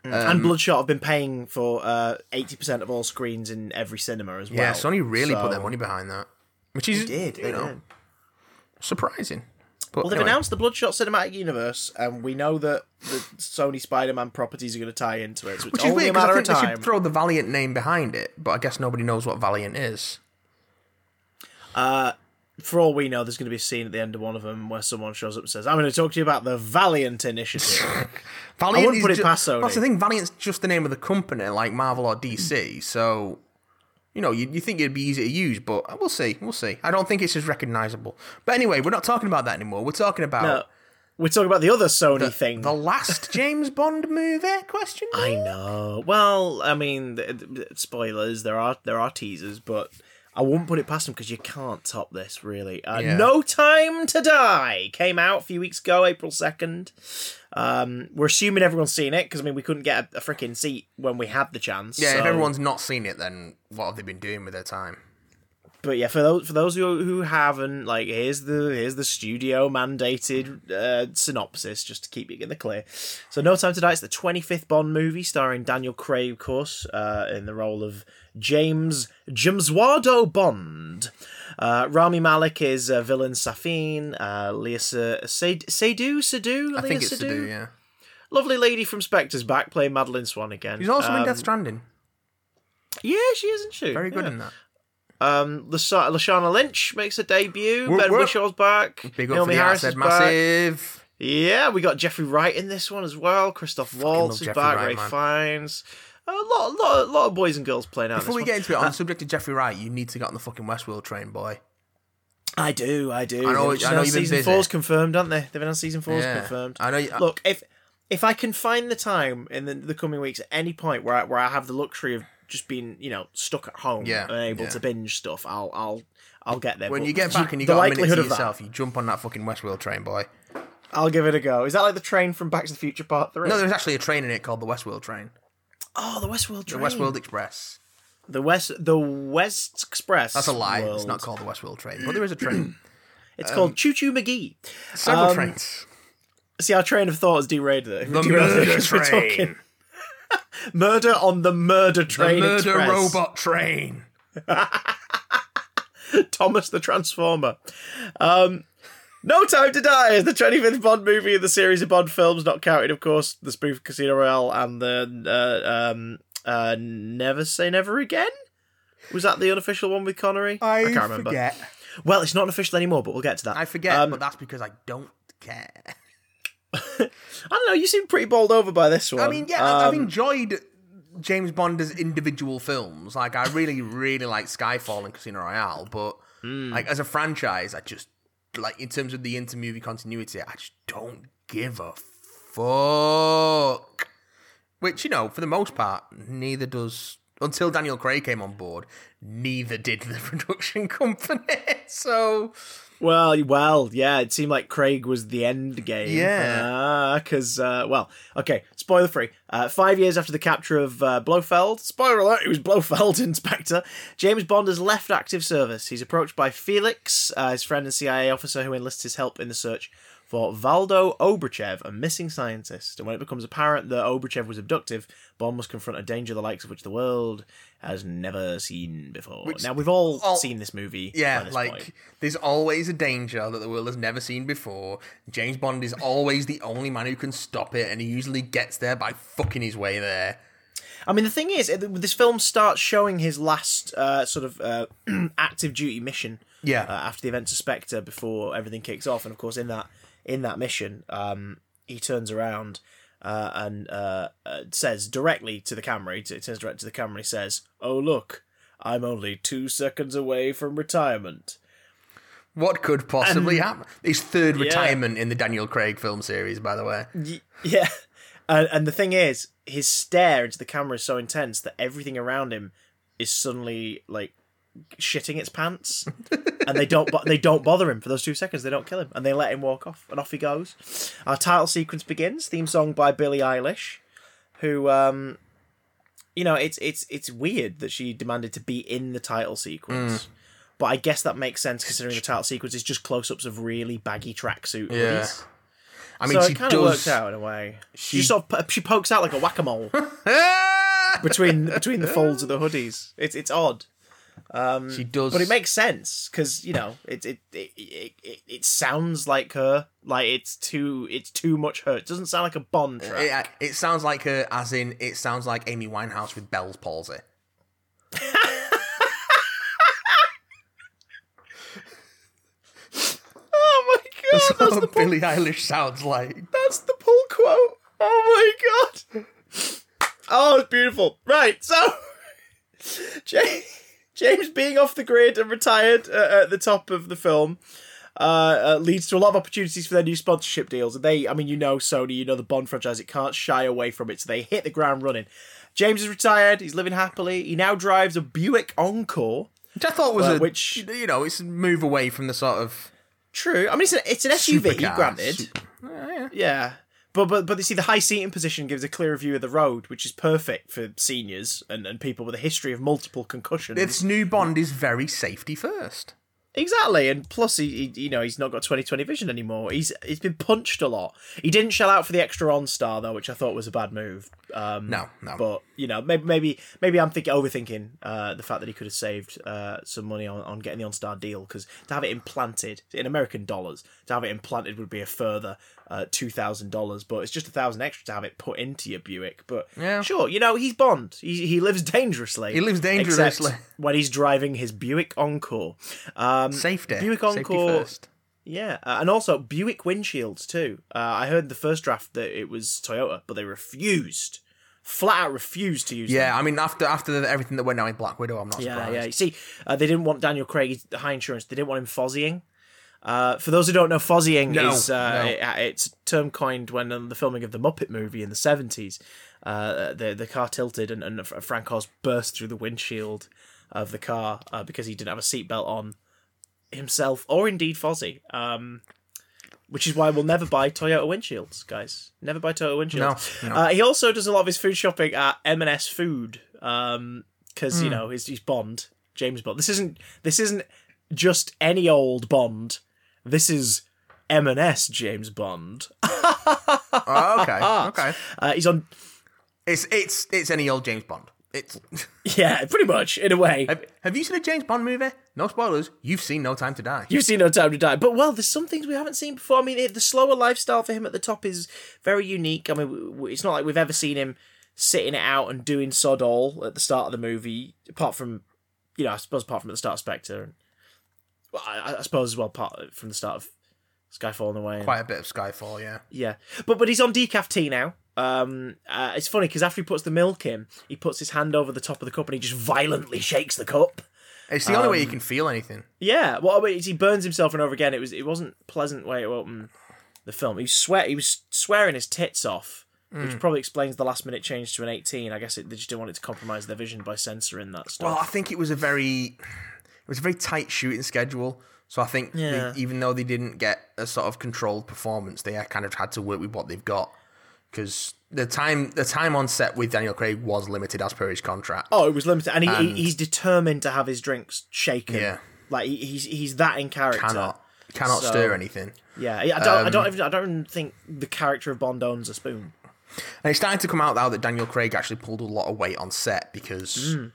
and Bloodshot have been paying for uh, eighty percent of all screens in every cinema as well. Yeah, Sony really put their money behind that, which is did, you know did. surprising. But Well, they've anyway. announced the Bloodshot cinematic universe, and we know that the Sony Spider-Man properties are going to tie into it. So it's which is only weird I think they should throw the Valiant name behind it, but I guess nobody knows what Valiant is. Uh, for all we know, there's going to be a scene at the end of one of them where someone shows up and says, "I'm going to talk to you about the Valiant Initiative." Valiant wouldn't is put it ju- past Sony. That's the thing. Valiant's just the name of the company, like Marvel or DC. So, you know, you, you think it'd be easy to use, but we'll see. We'll see. I don't think it's as recognizable. But anyway, we're not talking about that anymore. We're talking about No, we're talking about the other Sony thing. the last James Bond movie. Question. I know. Well, I mean, th- th- spoilers. There are there are teasers, but I wouldn't put it past them because you can't top this. Really, uh, Yeah. No Time to Die came out a few weeks ago, April second. Um, we're assuming everyone's seen it because I mean we couldn't get a, a freaking seat when we had the chance. Yeah, if everyone's not seen it, then what have they been doing with their time? but yeah, for those for those who who haven't, like, here's the here's the studio mandated uh, synopsis, just to keep you in the clear. So, No Time to Die. It's the 25th Bond movie, starring Daniel Craig, of course, uh, in the role of James Jamswado Bond. Uh, Rami Malek is uh, villain Safin. Uh, Leah Seydoux, Seydoux, I Leah think it's Seydoux? yeah. Lovely lady from Spectre's back, playing Madeline Swan again. She's also in Um, Death Stranding. Yeah, she isn't she? Very good Yeah. in that. Um, Lashana Lynch makes a debut. Whoop, ben whoop. Whishaw's back. Big up Naomi for the Harris is back. massive. Yeah, we got Jeffrey Wright in this one as well. Christoph Waltz is back. Wright, Ray man. Fiennes. A lot, lot, lot of boys and girls playing out. Before we this get into it, on uh, the subject of Jeffrey Wright, you need to get on the fucking Westworld train, boy. I do, I do. I know- I know been season four's confirmed, aren't they? They've announced season four's Yeah. confirmed. I know. You, Look, if if I can find the time in the, the coming weeks at any point where I, where I have the luxury of just being, you know, stuck at home Yeah, and able yeah. to binge stuff, I'll I'll I'll get there. when But you get back and you got a minute to yourself, you jump on that fucking Westworld train, boy. I'll give it a go. Is that like the train from Back to the Future Part Three? No, there's actually a train in it called the Westworld train, oh, the Westworld the. Westworld Express. The West, the West Express. That's a lie. It's not called the Westworld train, but there is a train. It's called Choo Choo McGee. Several Um, trains. See, our train of thought has derailed there. The murder train. Murder on the murder The train. murder Express. robot train. Thomas the Transformer. Um, no Time to Die is the 25th Bond movie in the series of Bond films, not counting, of course, the spoof Casino Royale and the uh, um, uh, Never Say Never Again. Was that the unofficial one with Connery? I, can't remember. forget. Well, it's not official anymore, but we'll get to that. I forget, Um, but that's because I don't care. I don't know. You seem pretty bowled over by this one. I mean, yeah, I- I've Um, enjoyed James Bond as individual films. Like, I really, really like Skyfall and Casino Royale, but Hmm. like as a franchise, I just like in terms of the inter-movie continuity, I just don't give a fuck. Which you know, for the most part, neither does until Daniel Craig came on board. Neither did the production company. so Well, well, yeah. It seemed like Craig was the end game. Yeah. because uh, well, okay. Spoiler free. Uh, five years after the capture of uh, Blofeld, spoiler alert, it was Blofeld Inspector. James Bond has left active service. He's approached by Felix, uh, his friend and CIA officer, who enlists his help in the search for Valdo Obruchev, a missing scientist. And when it becomes apparent that Obruchev was abductive, Bond must confront a danger the likes of which the world has never seen before. now we've all all- seen this movie. Yeah, this like point. there's always a danger that the world has never seen before. James Bond is always the only man who can stop it, and he usually gets there by fucking his way there. I mean, the thing is, this film starts showing his last uh, sort of uh, active duty mission. Yeah. Uh, after the events of Spectre, before everything kicks off, and of course, in that in that mission, um, he turns around uh, and uh, uh, says directly to the camera. He t- turns direct to the camera. He says, "Oh look, I'm only two seconds away from retirement." What could possibly happen? His third Yeah. retirement in the Daniel Craig film series, by the way. Y- yeah, and, and the thing is, his stare into the camera is so intense that everything around him is suddenly like shitting its pants, and they don't bo- they don't bother him for those two seconds. They don't kill him, and they let him walk off, and off he goes. Our title sequence begins. Theme song by Billie Eilish, who um, you know, it's it's it's weird that she demanded to be in the title sequence. But I guess that makes sense considering the title sequence is just close-ups of really baggy tracksuit Yeah. hoodies. I mean, so she it kind of works out in a way. She, She- sort of she pokes out like a whack a mole Ah! between between the folds of the hoodies. It's it's odd, Um, she does. but it makes sense because you know it it, it it it it sounds like her. Like it's too it's too much her. It doesn't sound like a Bond track. It, it sounds like her, as in, it sounds like Amy Winehouse with Bell's palsy. oh my god, That's that's what pull, Billie Eilish sounds like. that's the pull quote. Oh my god. Oh, it's beautiful. Right, so James, James being off the grid and retired uh, at the top of the film uh, uh, leads to a lot of opportunities for their new sponsorship deals. And they, I mean, you know Sony, you know the Bond franchise, it can't shy away from it, so they hit the ground running. James is retired. He's living happily. He now drives a Buick Encore. Which I thought was Well, a which- you know it's a move away from the sort of True. I mean, it's an, it's an SUV, granted. Su- Yeah, But but but you see, the high seating position gives a clearer view of the road, which is perfect for seniors and, and people with a history of multiple concussions. This new Bond is very safety first. Exactly, and plus he, he, you know, he's not got twenty twenty vision anymore. He's he's been punched a lot. He didn't shell out for the extra OnStar though, which I thought was a bad move. Um, No, no. But you know, maybe maybe maybe I'm thinking overthinking uh, the fact that he could have saved uh, some money on, on getting the OnStar deal because to have it implanted in American dollars, to have it implanted would be a further uh, two thousand dollars. But it's just a thousand extra to have it put into your Buick. But Yeah. sure, you know he's Bond. He he lives dangerously. He lives dangerously. when he's driving his Buick Encore. Um, Safety. Buick Safety Encore. first. Yeah, uh, and also Buick windshields too. Uh, I heard the first draft that it was Toyota, but they refused, flat out refused to use. them. Yeah, I mean, after after the, everything that went down in Black Widow, I'm not yeah, surprised. yeah. You see, uh, they didn't want Daniel Craig high insurance. They didn't want him fozzying. Uh, for those who don't know, fozzying No, is uh, no. it- it's a term coined when um, the filming of the Muppet movie in the seventies. Uh, the the car tilted and, and Frank Oz burst through the windshield of the car uh, because he didn't have a seatbelt on himself, or indeed Fozzie. Um, which is why we'll never buy Toyota windshields, guys. Never buy Toyota windshields. No, no. Uh, he also does a lot of his food shopping at M&S Food, because Hmm. you know he's, he's Bond, James Bond. This isn't this isn't just any old Bond. This is M&S James Bond. Oh, okay, okay. Uh, he's on, It's it's it's any old James Bond. It's yeah, pretty much in a way. have, have you seen a James Bond movie? No spoilers. You've seen No Time to Die. You've seen No Time to Die, but well, there's some things we haven't seen before. I mean, it, the slower lifestyle for him at the top is very unique. I mean, it's not like we've ever seen him sitting it out and doing sod all at the start of the movie, apart from, you know, I suppose apart from at the start of Spectre. Well, I, I suppose as well, part from the start of Skyfall in the way. Quite a bit of Skyfall, yeah. yeah, but but he's on decaf tea now. Um, uh, it's funny because after he puts the milk in, he puts his hand over the top of the cup and he just violently shakes the cup. It's the only way you Um, can feel anything. Yeah, well, I mean, he burns himself and over again. It was it wasn't pleasant way to open the film. He was sweat. He was swearing his tits off, which Hmm. probably explains the last minute change to an eighteen. I guess it, they just didn't want it to compromise their vision by censoring that stuff. Well, I think it was a very it was a very tight shooting schedule. So I think they- even though they didn't get a sort of controlled performance, they kind of had to work with what they've got because the time the time on set with Daniel Craig was limited as per his contract. oh, it was limited, and, he, And- he's determined to have his drinks shaken. Yeah. like he's he's that in character. cannot cannot So- stir anything. Yeah, I don't. I Um, don't even. I don't even think the character of Bond owns a spoon. And it's starting to come out now that Daniel Craig actually pulled a lot of weight on set because Hmm.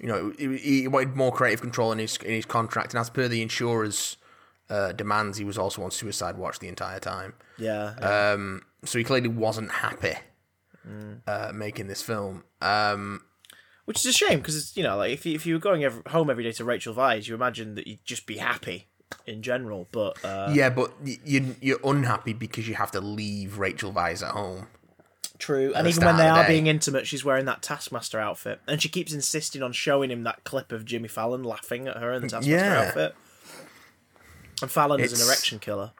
you know he, he wanted more creative control in his in his contract, and as per the insurer's uh, demands, he was also on suicide watch the entire time. Yeah, yeah. Um, so he clearly wasn't happy Hmm. uh, making this film. Um, which is a shame because you know, like if you, if you were going ev home every day to Rachel Weisz, you imagine that you'd just be happy in general. But uh, yeah, but you, you're unhappy because you have to leave Rachel Weisz at home. True, and even when they the are being intimate, she's wearing that Taskmaster outfit, and she keeps insisting on showing him that clip of Jimmy Fallon laughing at her in the Taskmaster Yeah. outfit. And Fallon is an erection killer.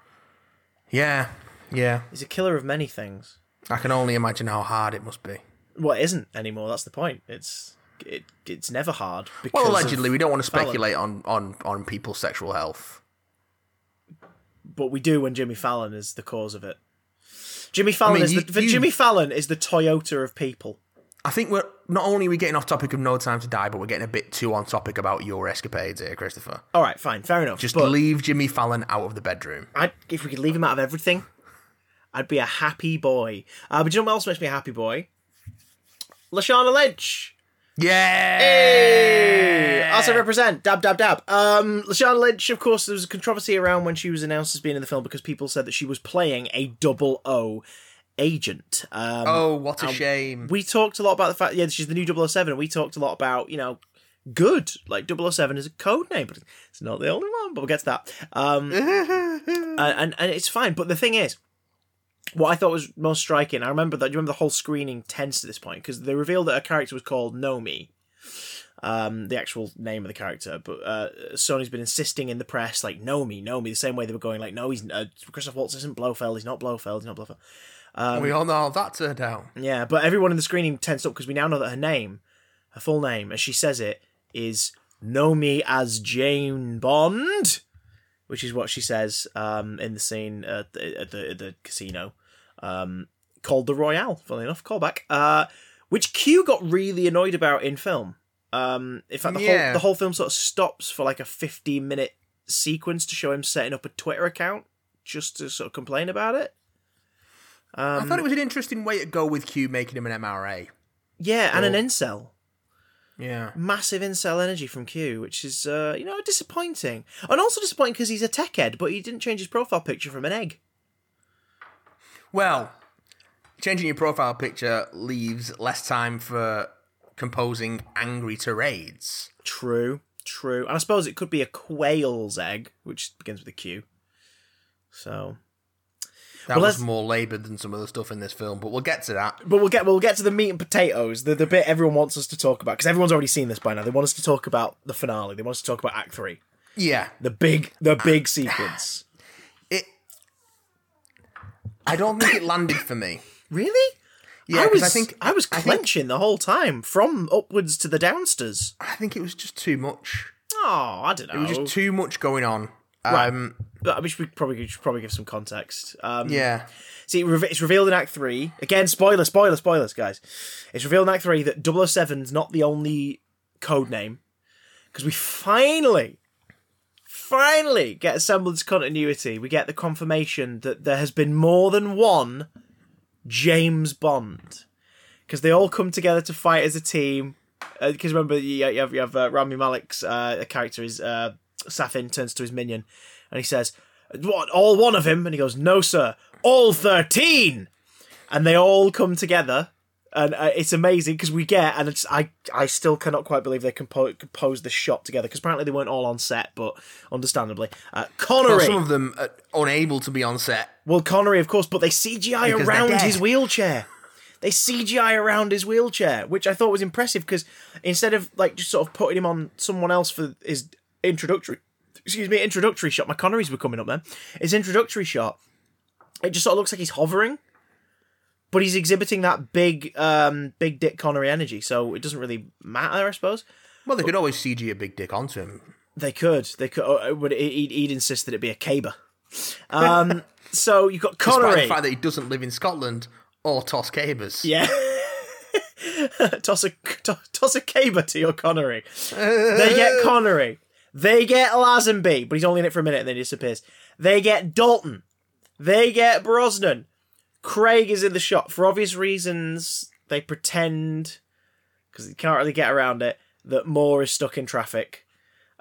Yeah, yeah. He's a killer of many things. I can only imagine how hard it must be. Well, it isn't anymore. That's the point. It's it it's never hard. Because Well, allegedly, we don't want to Fallon. speculate on, on, on people's sexual health. but we do when Jimmy Fallon is the cause of it. Jimmy Fallon mean, is you- the, you- Jimmy Fallon is the Toyota of people. I think we're not only are we getting off topic of No Time to Die, but we're getting a bit too on topic about your escapades here, Christopher. All right, fine, fair enough. Just leave Jimmy Fallon out of the bedroom. I'd, if we could leave him out of everything, I'd be a happy boy. Uh, but you know what else makes me a happy boy? Lashana Lynch. Yeah. Hey! Also represent dab dab dab. Um, Lashana Lynch, of course, there was a controversy around when she was announced as being in the film because people said that she was playing a double O agent. Um, Oh, what a shame. we talked a lot about the fact, yeah, she's the new 007, and we talked a lot about, you know, good. Like 007 is a code name, but it's not the only one. But we'll get to that. Um, and, and and it's fine. But the thing is, what I thought was most striking, I remember that. You remember the whole screening tense to this point because they revealed that a character was called Nomi. Um, the actual name of the character, but uh, Sony's been insisting in the press like Nomi, Nomi, the same way they were going like, no, he's uh, Christoph Waltz isn't Blofeld, he's not Blofeld, he's not Blofeld. we all know how that turned out. Yeah, but everyone in the screening tensed up because we now know that her name, her full name, as she says it, is Know Me as Jane Bond, which is what she says um, in the scene at the, at the, at the casino. Um, called the Royale. Funnily enough, callback. Uh, which Q got really annoyed about in film. Um, in fact, the Yeah. whole the whole film sort of stops for like a fifteen minute sequence to show him setting up a Twitter account just to sort of complain about it. I Um, thought it was an interesting way to go with Q making him an MRA. Yeah, and an incel. Yeah. massive incel energy from Q, which is uh, you know disappointing, and also disappointing because he's a tech head, but he didn't change his profile picture from an egg. Well, changing your profile picture leaves less time for composing angry tirades. True, true, and I suppose it could be a quail's egg, which begins with a Q. So, That Well, was more laboured than some of the stuff in this film, but we'll get to that. but we'll get we'll get to the meat and potatoes, the the bit everyone wants us to talk about because everyone's already seen this by now. They want us to talk about the finale. They want us to talk about Act Three, Yeah. the big the big sequence. I don't think it landed for me. Really? Yeah, I was I think I was I think- clenching the whole time from upwards to the downstairs. I think it was just too much. Oh, I don't know. It was just too much going on. Right. Um, But I mean, we probably should probably give some context. Um, yeah. See, it's revealed in Act Three. Again, spoiler, spoiler, spoilers, guys. It's revealed in Act Three that 007's not the only code name because we finally, finally get a semblance continuity. We get the confirmation that there has been more than one James Bond because they all come together to fight as a team. Because remember, you, you have, you have uh, Rami Malek's uh, character is uh, Safin turns to his minion and he says, "What? All one of him?" And he goes, "No, sir, all 13. And they all come together, and uh, it's amazing because we get, and it's I I still cannot quite believe they compo- composed the shot together because apparently they weren't all on set, but understandably, uh, Connery. Well, some of them are unable to be on set. Well, Connery, of course, but they CGI Because around his wheelchair. They CGI around his wheelchair, which I thought was impressive because instead of like just sort of putting him on someone else for his introductory, excuse me, introductory shot. My Connerys were coming up then. His introductory shot, it just sort of looks like he's hovering, but he's exhibiting that big, um, big Dick Connery energy. So it doesn't really matter, I suppose. Well, they could always CG a big dick onto him. They could, they could, uh, would he'd, he'd insist that it be a caber. Um, so you've got Connery. Despite the fact that he doesn't live in Scotland or toss cabers. Yeah. toss a to- toss a caber to your Connery. They get Connery. They get Lazenby, but he's only in it for a minute and then he disappears. They get Dalton. They get Brosnan. Craig is in the shot for obvious reasons. They pretend because he can't really get around it that Moore is stuck in traffic.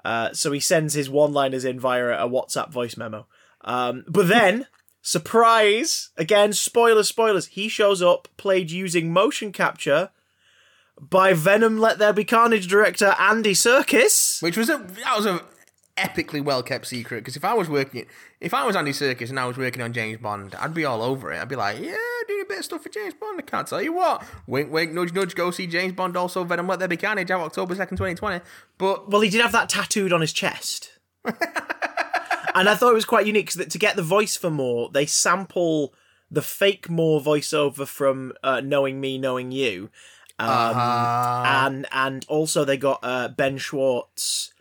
Uh, so he sends his one-liners in via a WhatsApp voice memo. Um, but then, surprise! Again, spoilers, spoilers. He shows up, played using motion capture by Venom Let There Be Carnage director Andy Serkis. Which was a that was a epically well kept secret. Because if I was working, if I was Andy Serkis and I was working on James Bond, I'd be all over it. I'd be like, yeah, doing a bit of stuff for James Bond. I can't tell you what. Wink, wink, nudge, nudge. Go see James Bond. Also, Venom Let There Be Carnage out October second, twenty twenty. But Well, he did have that tattooed on his chest. and I thought it was quite unique that to get the voice for Moore, they sample the fake Moore voiceover from uh, Knowing Me, Knowing You. Um, and and also they got uh, Ben Schwartz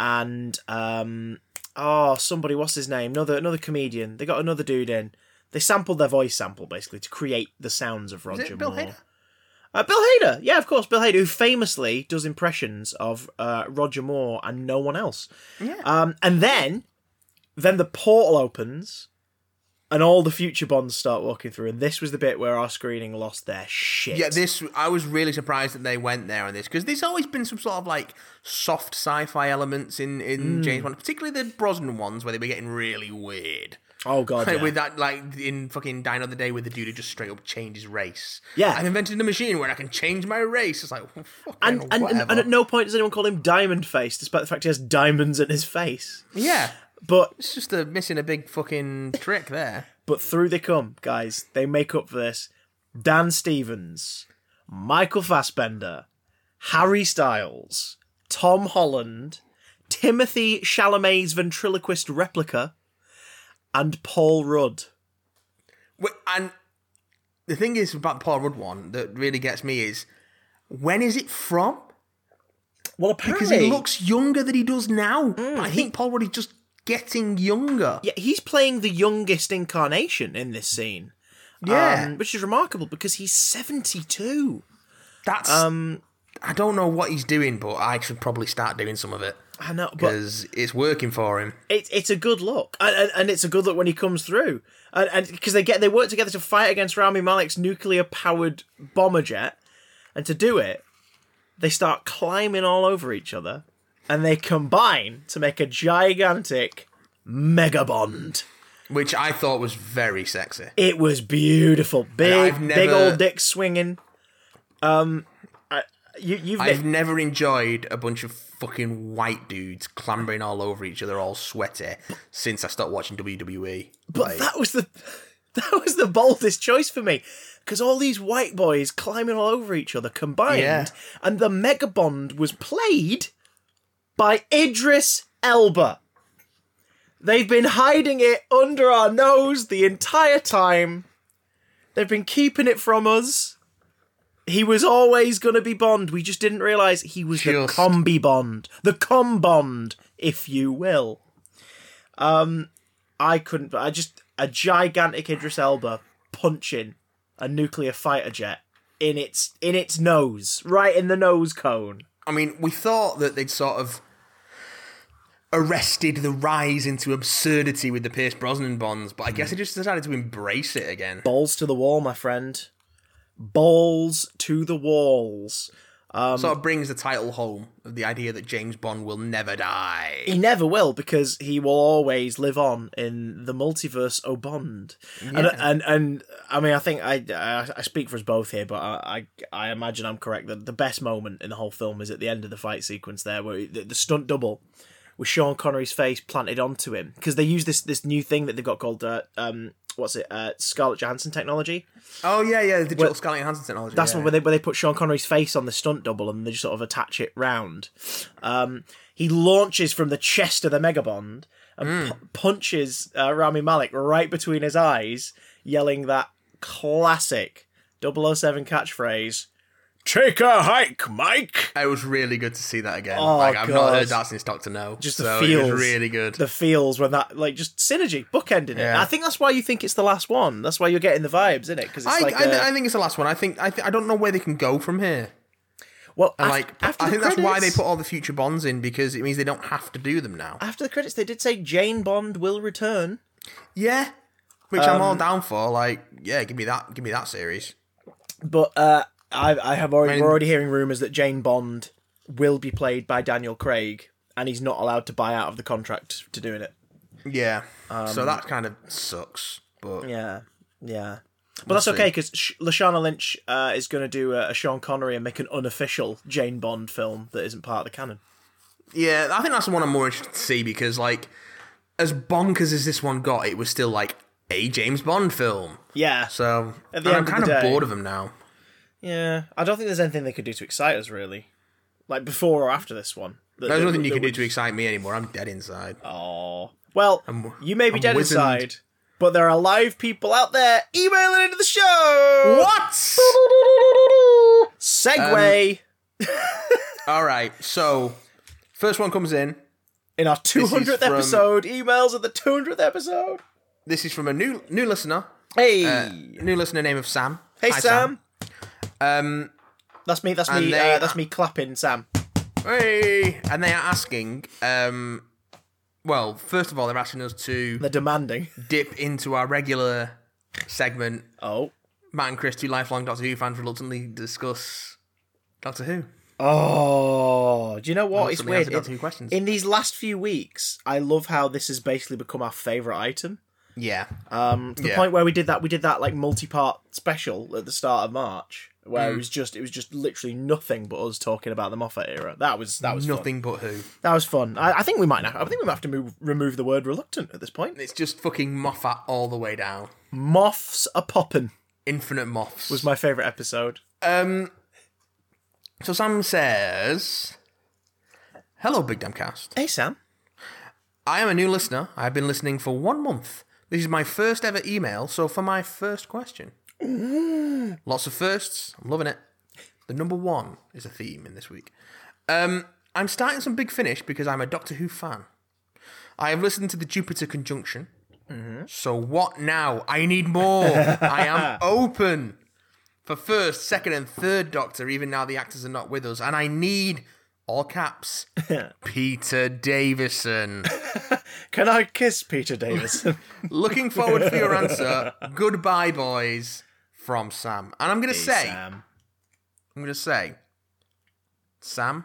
and um, oh somebody what's his name another another comedian they got another dude in they sampled their voice sample basically to create the sounds of Roger Bill Moore. Hader? Uh, Bill Hader, yeah, of course, Bill Hader, who famously does impressions of uh, Roger Moore and no one else. Yeah. Um, and then, then the portal opens, and all the future Bonds start walking through. And this was the bit where our screening lost their shit. Yeah, this I was really surprised that they went there on this because there's always been some sort of like soft sci-fi elements in in Mm. James Bond, particularly the Brosnan ones where they were getting really weird. Oh god, Like, yeah. With that, like in fucking Die Another Day, with the dude who just straight up changed his race. Yeah. I've invented a machine where I can change my race. It's like, fucking and, and, and, and at no point does anyone call him Diamond Face, despite the fact he has diamonds in his face. yeah, But it's just a missing a big fucking trick there. But through they come, guys. They make up for this. Dan Stevens, Michael Fassbender, Harry Styles, Tom Holland, Timothée Chalamet's ventriloquist replica, and Paul Rudd. Wait, And the thing is about the Paul Rudd one that really gets me is when is it from? Well, apparently Because he looks younger than he does now. But I think Paul Rudd is just getting younger. yeah, he's playing the youngest incarnation in this scene. Yeah. um, which is remarkable because he's seventy-two. That's um. I don't know what he's doing, but I should probably start doing some of it I know, because it's working for him. it's it's a good look, and, and, and it's a good look when he comes through, and and because they get they work together to fight against Rami Malek's nuclear powered bomber jet, and to do it, they start climbing all over each other, and they combine to make a gigantic mega bond. which I thought was very sexy. It was beautiful, big I've big old dick swinging. Um, I, you you've I've never enjoyed a bunch of fucking white dudes clambering all over each other, all sweaty, since I stopped watching WWE. But Like, that was the that was the boldest choice for me because all these white boys climbing all over each other combined, Yeah. and the mega bond was played by Idris Elba. They've been hiding it under our nose the entire time. They've been keeping it from us. He was always going to be Bond. We just didn't realize he was the combi Bond, the com Bond, if you will. Um, I couldn't. But I just a gigantic Idris Elba punching a nuclear fighter jet in its in its nose, right in the nose cone. I mean, we thought that they'd sort of arrested the rise into absurdity with the Pierce Brosnan bonds, but I guess they just decided to embrace it again. Balls to the wall, my friend. Balls to the walls. Sort of brings the title home of the idea that James Bond will never die. He never will because he will always live on in the multiverse o Bond. And, and and I mean I think I, I I speak for us both here, but I I, I imagine I'm correct that the best moment in the whole film is at the end of the fight sequence there, where the, the stunt double with Sean Connery's face planted onto him because they use this this new thing that they've got called uh, um what's it uh, Scarlett Johansson technology. Oh yeah, yeah, the digital Well, Scarlett Johansson technology. That's yeah. one where they where they put Sean Connery's face on the stunt double and they just sort of attach it round. Um, he launches from the chest of the Megabond and pu- punches uh, Rami Malek right between his eyes, yelling that classic 007 catchphrase: "Take a hike, Mike." It was really good to see that again. Oh, like I've not God. heard that since Doctor No. Just the so feels, It was really good. The feels when that like just synergy bookending it. Yeah. I think that's why you think it's the last one. That's why you're getting the vibes, isn't it? Because I, like I, a- I think it's the last one. I think I, th- I don't know where they can go from here. well, And like after I the think that's why they put all the future bonds in because it means they don't have to do them now. after the credits they did say Jane Bond will return. Yeah, which I'm Um, all down for. Like, yeah, give me that. Give me that series. But uh, I, I have already I mean- we're already hearing rumors that Jane Bond will be played by Daniel Craig, and he's not allowed to buy out of the contract to doing it. Yeah. so that kind of sucks. But Um, Yeah, yeah. But that's okay because Sh- Lashana Lynch uh, is going to do a, a Sean Connery and make an unofficial Jane Bond film that isn't part of the canon. Yeah, I think that's the one I'm more interested to see because, like, as bonkers as this one got, it was still like a James Bond film. Yeah, So I'm kind of day- bored of them now. Yeah. I don't think there's anything they could do to excite us really, like before or after this one. That- There's that- nothing you that can do to excite me anymore. I'm dead inside. Oh. Well, you may be I'm dead wizened. inside, but there are live people out there emailing into the show. What? Segue All right. So first one comes in. in our 200th from- episode. Emails at the 200th episode. This is from a new new listener. Hey, Uh, new listener name of Sam. hey, Hi, Sam. Um. That's me. That's me. they- Uh, that's me clapping, Sam. Hey. And they are asking. Um. Well, first of all, they're asking us to They're demanding. dip into our regular segment. Oh, Matt and Chris, two lifelong Doctor Who fans, reluctantly discuss Doctor Who. oh. Do you know what? It's weird. In, questions? in these last few weeks, I love how this has basically become our favorite item. Yeah. Um, to the Yeah. point where we did that, we did that like multi-part special at the start of March, where Mm. it was just, it was just literally nothing but us talking about the Moffat era. That was that was fun. Nothing but Who. That was fun. I, I think we might. Now, I think we might have to move, remove the word reluctant at this point. It's just fucking Moffat all the way down. Moths a poppin' Infinite moths. was my favorite episode. Um. So Sam says, "Hello, Big Damn Cast. Hey Sam. I am a new listener. I have been listening for one month. This is my first ever email. So for my first question, lots of firsts. I'm loving it. The number one is a theme in this week. Um, I'm starting some Big Finish because I'm a Doctor Who fan. I have listened to the Jupiter Conjunction, So what now? I need more. I am open for first, second, and third Doctor, even now the actors are not with us. And I need, all caps, Peter Davison. Can I kiss Peter Davison? Looking forward for your answer. Goodbye, boys, from Sam. And I'm going to say, Sam. I'm going to say, Sam,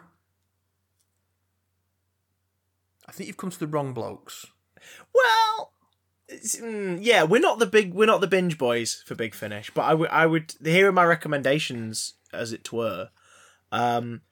I think you've come to the wrong blokes. Well, mm, yeah, we're not the big, we're not the binge boys for Big Finish, but I would, I would. Here are my recommendations, as it were. Um,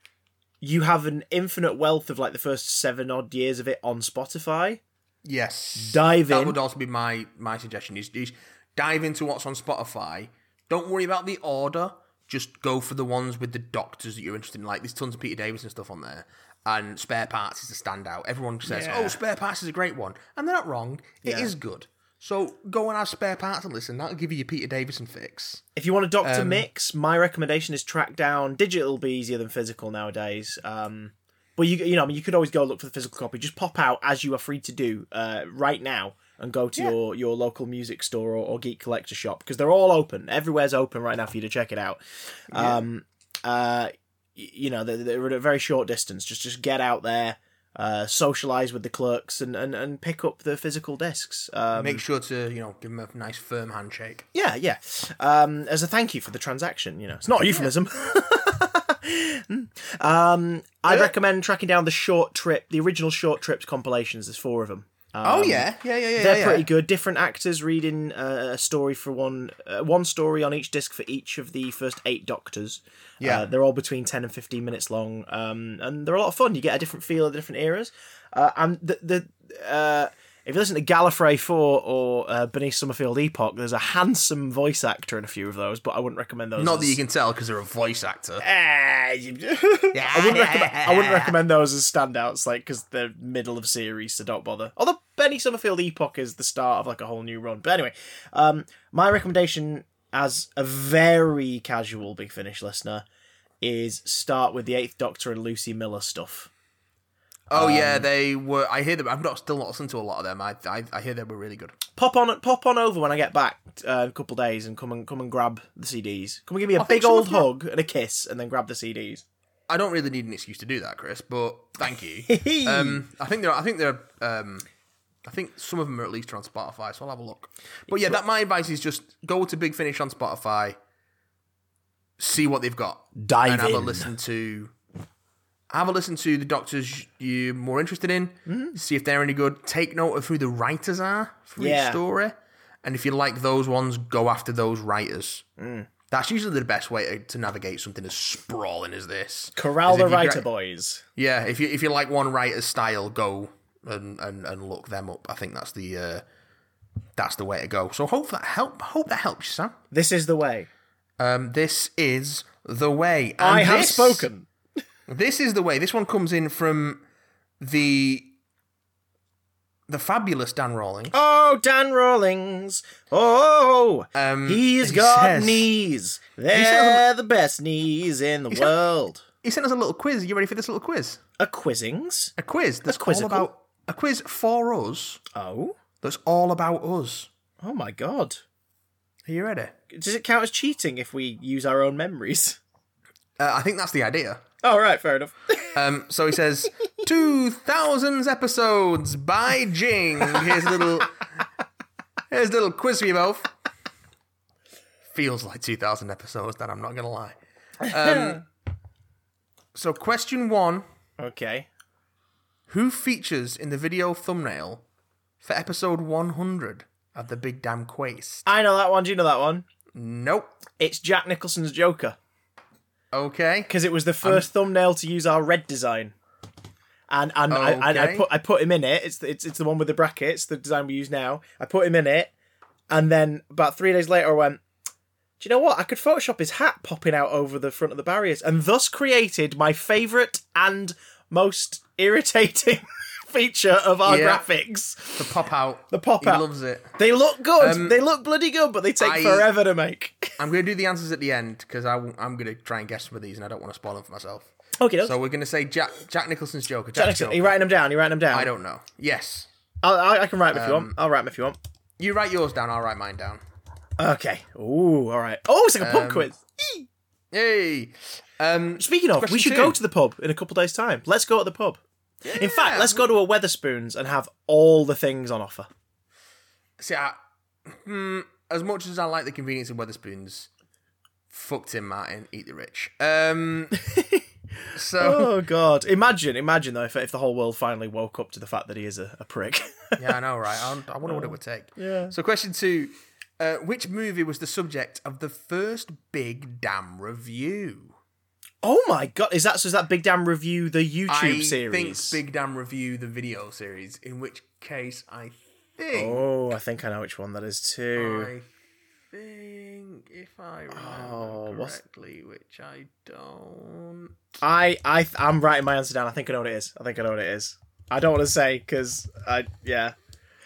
you have an infinite wealth of like the first seven odd years of it on Spotify. Yes. Dive That would also be my my suggestion. Is, is dive into what's on Spotify. Don't worry about the order. Just go for the ones with the doctors that you're interested in. Like there's tons of Peter Davison stuff on there. And Spare Parts is a standout. Everyone says, Yeah. "Oh, Spare Parts is a great one," and they're not wrong. It is Yeah. good. So go and have Spare Parts and listen. That'll give you your Peter Davison fix. If you want a Doctor Um, mix, my recommendation is track down. Digital will be easier than physical nowadays. Um, but you, you know, I mean, you could always go look for the physical copy. Just pop out as you are free to do uh, right now, and go to your your local music store or, or geek collector shop because they're all open. Everywhere's open right now for you to check it out. Um, uh, you know, they're, they're at a very short distance. Just just get out there. Uh, socialize with the clerks and, and, and pick up the physical discs. Um, Make sure to you know give them a nice firm handshake. yeah, yeah. Um, as a thank you for the transaction, you know, it's not a euphemism. um, I'd recommend tracking down the short trip, the original short trips compilations. There's four of them. Oh yeah, yeah, yeah, yeah. They're yeah. pretty good. Different actors reading uh, a story for one, uh, one story on each disc for each of the first eight Doctors. Yeah. uh, they're all between ten and fifteen minutes long, um, and they're a lot of fun. You get a different feel of the different eras. Uh, and the the uh, if you listen to Gallifrey Four or uh, Benny Summerfield Epoch, there's a handsome voice actor in a few of those, but I wouldn't recommend those. Not as- that you can tell because they're a voice actor. Ah, I wouldn't recommend. I wouldn't recommend those as standouts, like because they're middle of series, so don't bother. Although Benny Summerfield Epoch is the start of like a whole new run. But anyway, um, my recommendation as a very casual Big Finish listener is start with the Eighth Doctor and Lucie Miller stuff. Oh Um, yeah, they were. I hear them. I've not still not listened to a lot of them. I I, I hear they were really good. Pop on, pop on over when I get back uh, a couple days and come and come and grab the CDs. Come and give me a big old hug and a kiss, and then grab the CDs. I don't really need an excuse to do that, Chris. But thank you. um, I think they're. I think they're. Um, I think some of them are at least on Spotify, so I'll have a look. But yeah, that my advice is just go to Big Finish on Spotify, see what they've got, Dive and have a listen to. Have a listen to the doctors you're more interested in. Mm-hmm. See if they're any good. Take note of who the writers are for Yeah. each story, and if you like those ones, go after those writers. Mm. That's usually the best way to, to navigate something as sprawling as this. Corral the writer gra- boys. yeah, if you if you like one writer's style, go and, and, and look them up. I think that's the uh, that's the way to go. So hope that help hope that helps you, Sam. This is the way. Um, this is the way. And I have this- spoken. This is the way. This one comes in from the the fabulous Dan Rawling. Oh, Dan Rawlings. Oh, Um, he's he got says- knees. They're the best knees in the says- world. He sent us a little quiz. Are you ready for this little quiz? A quizzings. A quiz that's all quizzical? about a quiz for us. Oh, That's all about us. oh my god. Are you ready? Does it count as cheating if we use our own memories? Uh, I think that's the idea. Oh, right, fair enough. Um, so he says, 2000s episodes by Jing. Here's a little, here's a little quiz for you both. Feels like 2000 episodes, that I'm not going to lie. Um, so question one, okay. who features in the video thumbnail for episode 100 of The Big Damn Quest? I know that one. Do you know that one? Nope. It's Jack Nicholson's Joker. Okay. because it was the first thumbnail to use our red design. And and I, I, I put I put him in it. It's the, it's it's the one with the brackets, the design we use now. I put him in it, and then about three days later, I went. Do you know what? I could Photoshop his hat popping out over the front of the barriers, and thus created my favourite and most irritating feature of our Yeah. graphics. The pop out. The pop out. he loves it. They look good. Um, they look bloody good, but they take I- forever to make. I'm going to do the answers at the end because I'm going to try and guess some of these and I don't want to spoil them for myself. Okay, So we're going to say Jack Jack Nicholson's Joker. Jack Jack's Nicholson, Joker. you writing them down? You writing them down? I don't know. Yes. I'll, I, I can write them if you Um, want. I'll write them if you want. You write yours down. I'll write mine down. Okay. Ooh, all right. Oh, it's like a pub Um, quiz. Hey. Um, Speaking of, we should two. go to the pub in a couple days' time. Let's go to the pub. In fact, let's go to a Wetherspoons and have all the things on offer. see, I, hmm, as much as I like the convenience of Wetherspoons, fuck Tim Martin, eat the rich. Um, so Oh God! Imagine, imagine though, if, if the whole world finally woke up to the fact that he is a, a prick. yeah, I know, right? I, I wonder what it would take. Yeah. So, question two: uh, Which movie was the subject of the first Big Damn review? Oh my God! Is that so? Is that Big Damn Review the YouTube series? I series? think Big Damn review the video series. In which case, I think. Oh, I think I know which one that is too. I think, if I remember Oh, what's- correctly, which I don't. I I I'm writing my answer down. I think I know what it is. I think I know what it is. I don't want to say because I yeah.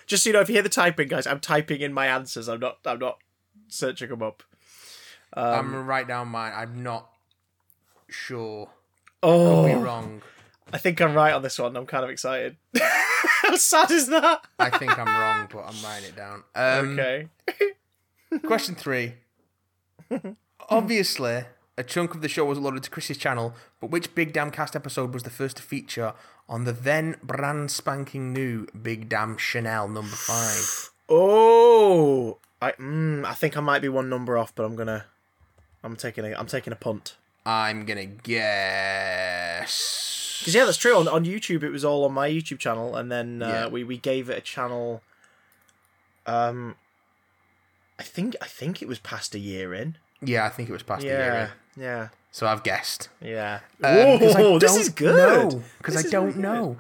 Just so you know, if you hear the typing, guys, I'm typing in my answers. I'm not. I'm not searching them up. I'm Um, gonna write down mine. I'm not sure. oh, Be wrong. I think I'm right on this one. I'm kind of excited. How sad is that? I think I'm wrong, but I'm writing it down. Um, okay. Question three. Obviously, a chunk of the show was loaded to Chris's channel, but which Big Damn Cast episode was the first to feature on the then brand spanking new Big Damn Chanel number five? Oh, I mm, I think I might be one number off, but I'm gonna. I'm taking a. I'm taking a punt. I'm gonna guess. Because yeah, that's true. On, on YouTube, it was all on my YouTube channel, and then uh, Yeah. we we gave it a channel. Um, I think I think it was past a year in. Yeah, I think it was past a year Yeah, in. yeah, So I've guessed. yeah. Um, 'cause I Whoa, this don't is good. Because This I is don't good. know.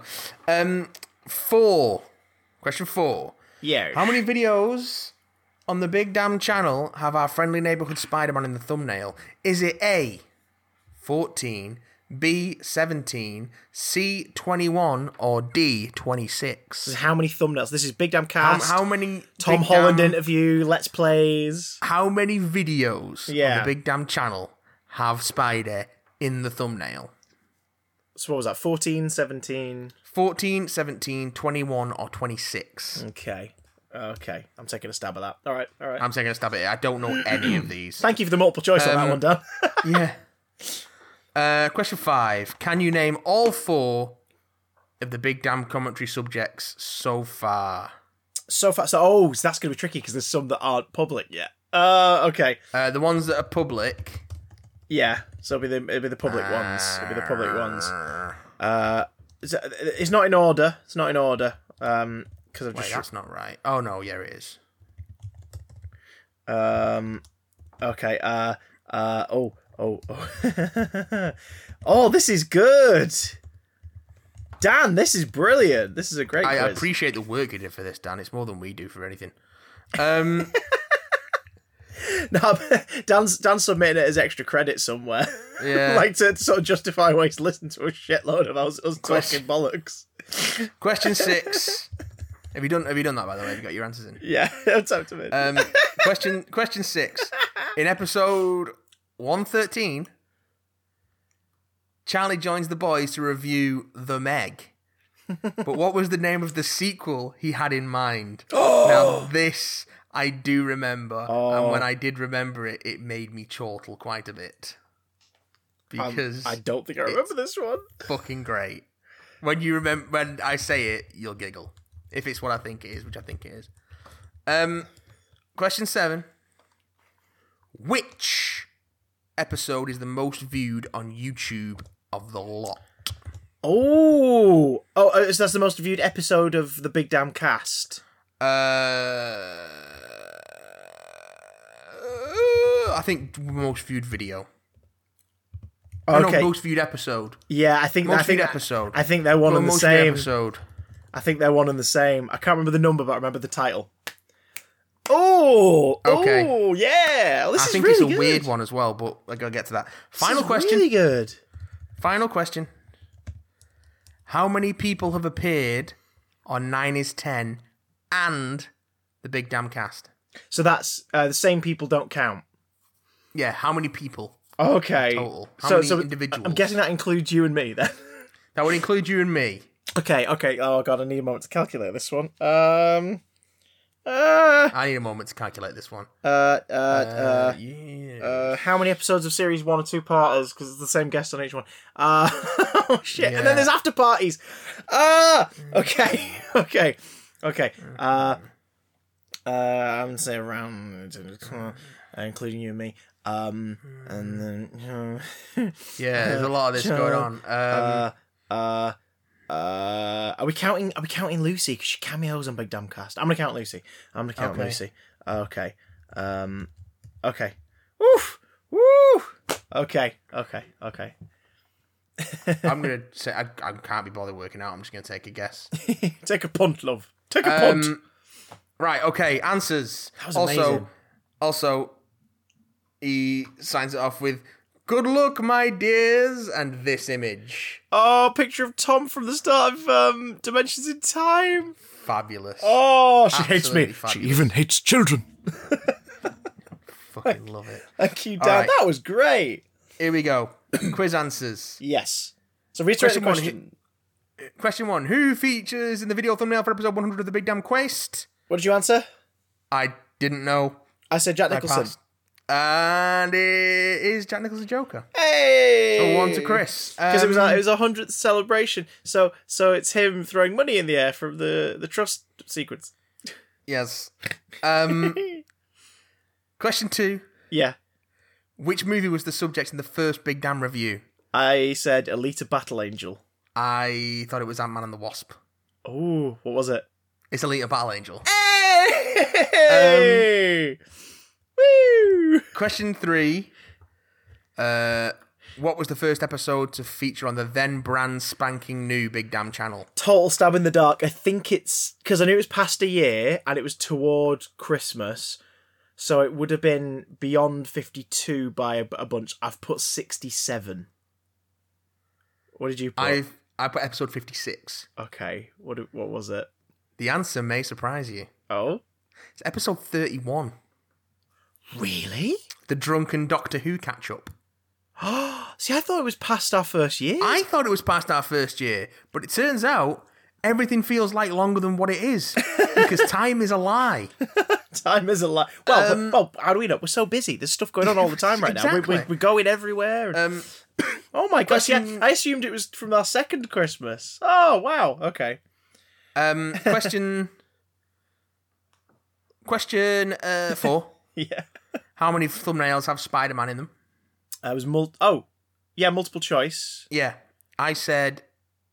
Um, four. Question four. Yeah. How many videos on the Big Damn channel have our friendly neighborhood Spider-Man in the thumbnail? Is it A, 14, B, 17, C, 21, or D, 26? How many thumbnails? This is Big Damn How, Cast. how many Tom Big Holland Damn- interview. Let's plays. How many videos Yeah. on the Big Damn channel have Spider in the thumbnail? So what was that? 14, 17. 14, 17, 21, or 26? Okay. Okay. I'm taking a stab at that. All right. All right. I'm taking a stab at it. I don't know any of these. Thank you for the multiple choice on that Um, one, Dan. yeah. Uh, question five. Can you name all four of the Big Damn commentary subjects so far? so far. So oh, so that's gonna be tricky because there's some that aren't public yet. Uh. Okay. Uh, the ones that are public. Yeah. So it'll be the it'll be the public ones. It'll be the public ones. Uh. It's, it's not in order. It's not in order. Um. Because I've Wait, just that's not right. Oh no, yeah, it is. Um. Okay. Uh. Uh. Oh. Oh. Oh. oh. This is good. Dan, this is brilliant. This is a great I quiz. appreciate the work you did for this, Dan. It's more than we do for anything. Um, No, Dan's Dan's submitting it as extra credit somewhere. Yeah. like to, to sort of justify why he's listened to a shitload of us, us Question- talking bollocks. question six. Have you done? Have you done that by the way? Have you got your answers in? Yeah, it's up to me. Um, question question six. In episode one thirteen, Charlie joins the boys to review The Meg. But what was the name of the sequel he had in mind? now this I do remember, and when I did remember it, it made me chortle quite a bit Um, because I don't think I remember this one. fucking great. When you remember when I say it, you'll giggle. If it's what I think it is, which I think it is. Um question seven. Which episode is the most viewed on YouTube of the lot? Oh, oh, so that's the most viewed episode of the Big Damn Cast. Uh I think most viewed video. Oh, Okay, no, most viewed episode. yeah, I think Most I think viewed episode. I think they're one and the same. episode. I think they're one and the same. I can't remember the number, but I remember the title. Oh, Okay. Oh, yeah. This I is think really it's a good. weird one as well, but I gotta get to that. Final question. Really good. Final question. How many people have appeared on Nine is Ten and the Big Damn Cast? So that's uh, the same people don't count. Yeah, how many people? Okay. Total. How so, many so individuals? I'm guessing that includes you and me then. That would include you and me. okay. Okay. Oh god, I need a moment to calculate this one. Um. Uh, I need a moment to calculate this one. uh, uh, uh, yeah. uh, how many episodes of series one or two parters? Because it's the same guest on each one. Uh, oh shit! And then there's after parties. Ah, okay, okay, okay. Uh, uh, I'm gonna say around, uh, including you and me. Um, and then yeah, there's a lot of this going on. Um, uh, uh, uh, are we counting? Are we counting Lucy? Because she cameos on Big Damn Cast. I'm gonna count Lucy. I'm gonna count Okay. Lucy. Okay. Um. Okay. Woof. Woo. Okay. Okay. Okay. I'm gonna say I, I can't be bothered working out. I'm just gonna take a guess. Take a punt, love. Take a punt. Um, right. Okay. Answers. That was also, amazing. also, he signs it off with "Good luck, my dears," and this image. Oh, picture of Tom from the start of um, Dimensions in Time. Fabulous. Oh, she hates me. Absolutely She fabulous. even hates children. Fucking love it. Thank you, All Dan. right. That was great. Here we go. Quiz answers. Yes. So reiterate the Question one, question. Question one: Who features in the video thumbnail for episode 100 of the Big Damn Quest? What did you answer? I didn't know. I said Jack I Nicholson. passed. And it is Jack Nicholson Joker. Hey, So one to Chris. because it was Um, a, it was a hundredth celebration. So so it's him throwing money in the air from the the trust sequence. Yes. Um, question two: Yeah, Which movie was the subject in the first Big Damn review? I said Alita Battle Angel. I thought it was Ant Man and the Wasp. Oh, what was it? It's Alita Battle Angel. Hey! Woo! Question three: uh, What was the first episode to feature on the then brand spanking new Big Damn channel? Total stab in the dark. I think it's because I knew it was past a year and it was toward Christmas, so it would have been beyond fifty-two by a, a bunch. I've put sixty-seven. What did you put? I I put episode fifty six. Okay, what what was it? The answer may surprise you. Oh, It's episode thirty one. Really? The drunken Doctor Who catch up. See, I thought it was past our first year. I thought it was past our first year, but it turns out everything feels like longer than what it is because time is a lie. Time is a lie. Well, Um, well, how do we know? We're so busy. There's stuff going on all the time right now. We, we, Exactly. we're going everywhere. Um, oh my gosh! Yeah, I assumed it was from our second Christmas. Oh wow. Okay. um, question. Question uh, four. Yeah. How many thumbnails have Spider Man in them? I was mul. Oh, yeah. Multiple choice. Yeah, I said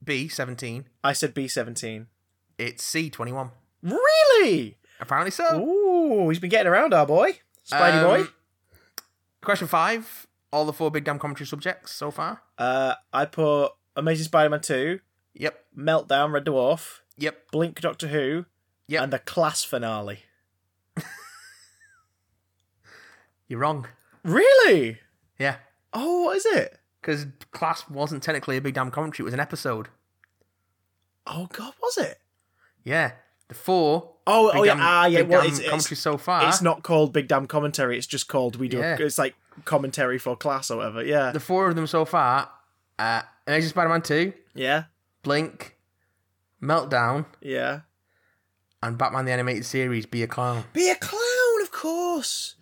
B seventeen. I said B seventeen. It's C twenty one. Really? Apparently so. Ooh, he's been getting around, our boy, Spidey boy. Um, Question five. All the four big damn commentary subjects so far. Uh, I put Amazing Spider-Man two, Yep. Meltdown, Red Dwarf, Yep. Blink, Doctor Who, Yep. and the class finale. You're wrong. Really? Yeah. Oh, what is it? Because class wasn't technically a big damn commentary; it was an episode. Oh God, was it? Yeah. The four. Oh, oh yeah, damn- ah, yeah. big Well, damn it's, it's, commentary so far. it's not called Big Damn Commentary. It's just called we do. Yeah. It's like commentary for class or whatever. Yeah, the four of them so far. Uh, Amazing Spider-Man two, yeah, Blink, Meltdown, yeah. and Batman the Animated Series. Be a clown. Be a clown, of course.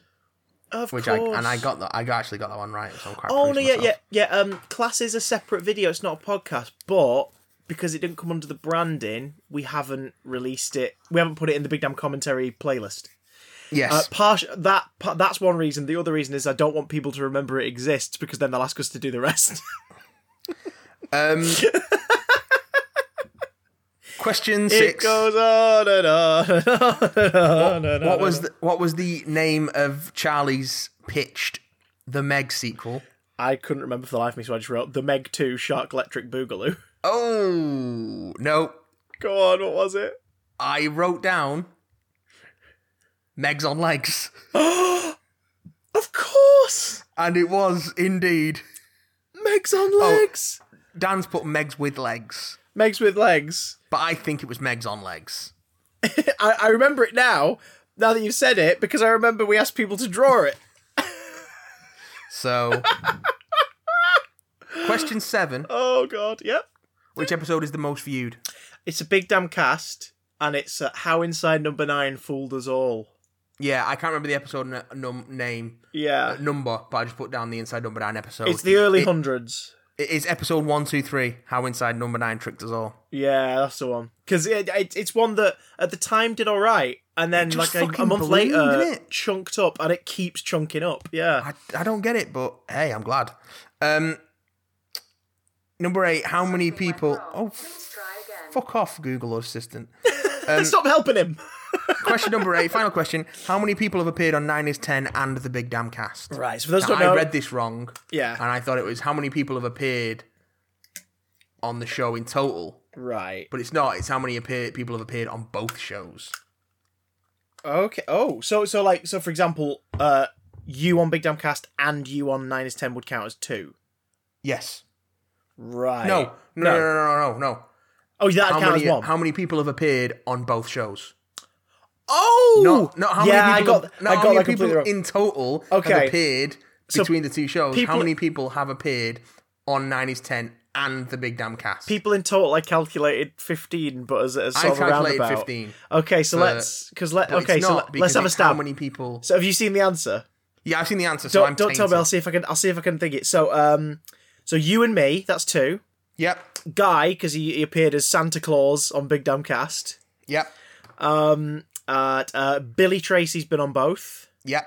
Of Which I and I got that. I actually got that one right. So I'm quite Oh no, yeah, yeah, yeah. Um, class is a separate video. It's not a podcast, but because it didn't come under the branding, we haven't released it. We haven't put it in the Big Damn Commentary playlist. Yes. Uh, part that that's one reason. The other reason is I don't want people to remember it exists because then they'll ask us to do the rest. um. Question six. it goes on and on and on and on. and what on was the, what was the name of Charlie's pitched the Meg sequel? I couldn't remember for the life of me, so I just wrote the Meg Two Shark Electric Boogaloo. Oh no! Go on, what was it? I wrote down Meg's on legs, Of course, and it was indeed. Meg's on Oh. legs. Dan's put Meg's with legs, Meg's with legs. but I think it was Meg's on legs. I, I remember it now. Now that you've said it, because I remember we asked people to draw it. So, question seven: Oh god, yep. Which episode is the most viewed? It's a big damn cast. and it's uh, how Inside Number Nine fooled us all. Yeah, I can't remember the episode n- num- name Yeah, uh, number, but I just put down the Inside Number Nine episode. it's the early It- hundreds. It is episode one, two, three. How Inside Number Nine tricked us all. Yeah, that's the one. Because it, it, it's one that at the time did all right, and then like a, a month ballooned, later, it? chunked up, and it keeps chunking up. Yeah. I, I don't get it, but hey, I'm glad. Um, number eight. How many people? Oh, fuck off, Google Assistant. Stop helping him. Question number eight. Final question. How many people have appeared on Nine is Ten and the Big Damn Cast? Right. So for those who Now, don't know, I read this wrong. Yeah. And I thought it was how many people have appeared on the show in total, right. but it's not. It's how many appear- people have appeared on both shows. Okay. Oh, so so like so for example, uh, you on Big Damn Cast and you on Nine is Ten would count as two. Yes. Right. No. No. No. No. No. No. no. Oh, that How count many? as one. How many people have appeared on both shows? Oh. No, no. How yeah, many people? I got. no, I how many people wrong. in total Okay. have appeared So between the two shows? people- how many people have appeared on Nine is Ten and the Big Damn Cast? People in total, I calculated fifteen, but as, as I sort of a calculated roundabout. fifteen. Okay, so let's because let okay, so let, let's have a it's How many people? So have you seen the answer? Yeah, I've seen the answer. So Don't I'm don't tell me. I'll see if I can. I'll see if I can think it. So um, so you and me, that's two. Yep. Guy, because he, he appeared as Santa Claus on Big Damn Cast. Yep. Um, uh, uh, Billy Tracy's been on both. Yeah.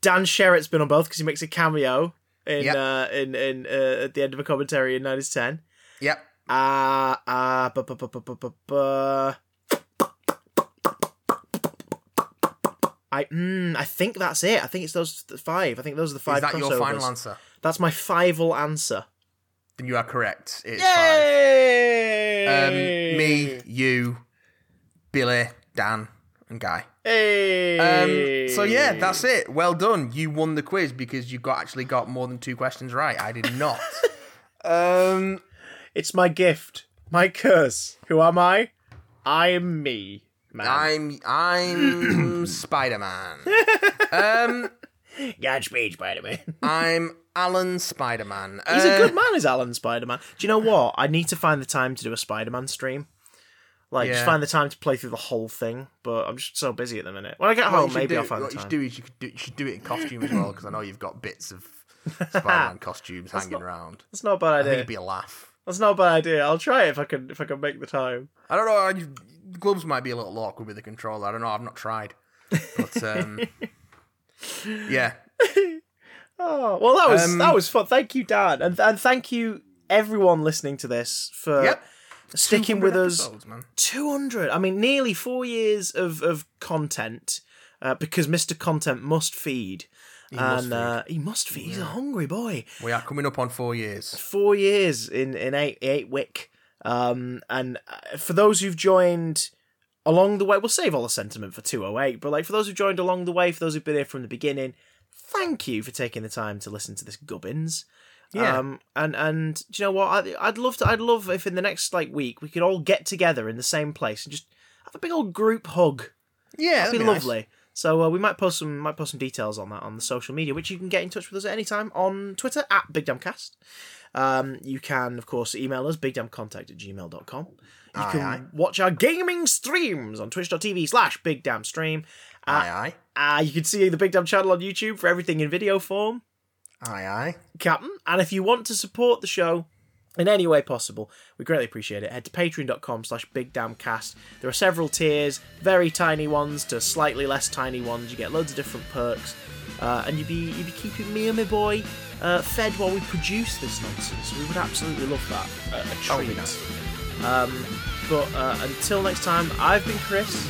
Dan Sherritt's been on both because he makes a cameo in Yep. uh, in in uh, at the end of a commentary in nine is ten. Yep. Uh, uh, bu- bu- bu- bu- bu- bu- bu- I mm, I think that's it. I think it's those five. I think those are the five. Is that your final answer? That's my fival answer. Then you are correct. It's five. Um, me, you, Billy, Dan, and Guy. Hey. Um, so yeah, that's it. Well done. You won the quiz because you got actually got more than two questions right. I did not. um, It's my gift, my curse. Who am I? I'm me, man. I'm I'm Spider Man. Um, Godspeed, Spider Man. I'm Alan Spider Man. He's a good man, is Alan Spider Man. Do you know what? I need to find the time to do a Spider Man stream. Like, just find the time to play through the whole thing. But I'm just so busy at the minute. When I get home, maybe I'll find what the you should do is you could do, you should do it in costume as well because I know you've got bits of Spider-Man costumes hanging not- around. That's not a bad I idea. it'd be a laugh. That's not a bad idea. I'll try it if I can if I can make the time. I don't know. I, gloves might be a little awkward with the controller. I don't know. I've not tried, but um, yeah. Oh well, that was Um, that was fun. Thank you, Dan, and and thank you everyone listening to this for Yep. Sticking with us. man. 200 i mean nearly four years of, of content uh, because mr content must feed. Must and uh, he must feed. He's a hungry boy. We are coming up on four years. four years in in eight eight wick. Um and uh, for those who've joined along the way we'll save all the sentiment for 208 but like for those who've joined along the way for those who've been here from the beginning thank you for taking the time to listen to this gubbins Yeah. um, and and do you know what? I'd, I'd love to. I'd love if in the next like week we could all get together in the same place and just have a big old group hug. Yeah, That'd be, nice. lovely. So uh, we might post some might post some details on that on the social media, which you can get in touch with us at any time on Twitter at BigDamnCast. Um, you can, of course, email us, bigdamcontact at gmail.com. You Aye, can aye. watch our gaming streams on twitch.tv slash bigdamstream. Aye, Uh, you can see the Big Damn channel on YouTube for everything in video form. Aye, aye, aye. Captain. And if you want to support the show in any way possible, we greatly appreciate it. Head to patreon.com slash bigdamcast. There are several tiers, very tiny ones to slightly less tiny ones. You get loads of different perks. Uh, and you'd be you'd be keeping me and my boy uh, fed while we produce this nonsense. We would absolutely love that. Uh, a That be treat. nice. Um, but uh, until next time, I've been Chris,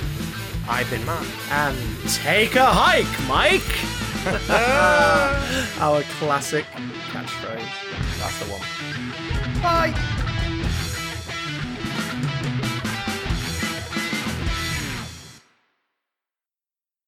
I've been Matt. and take a hike, Mike. Our classic catchphrase. That's the one. Bye.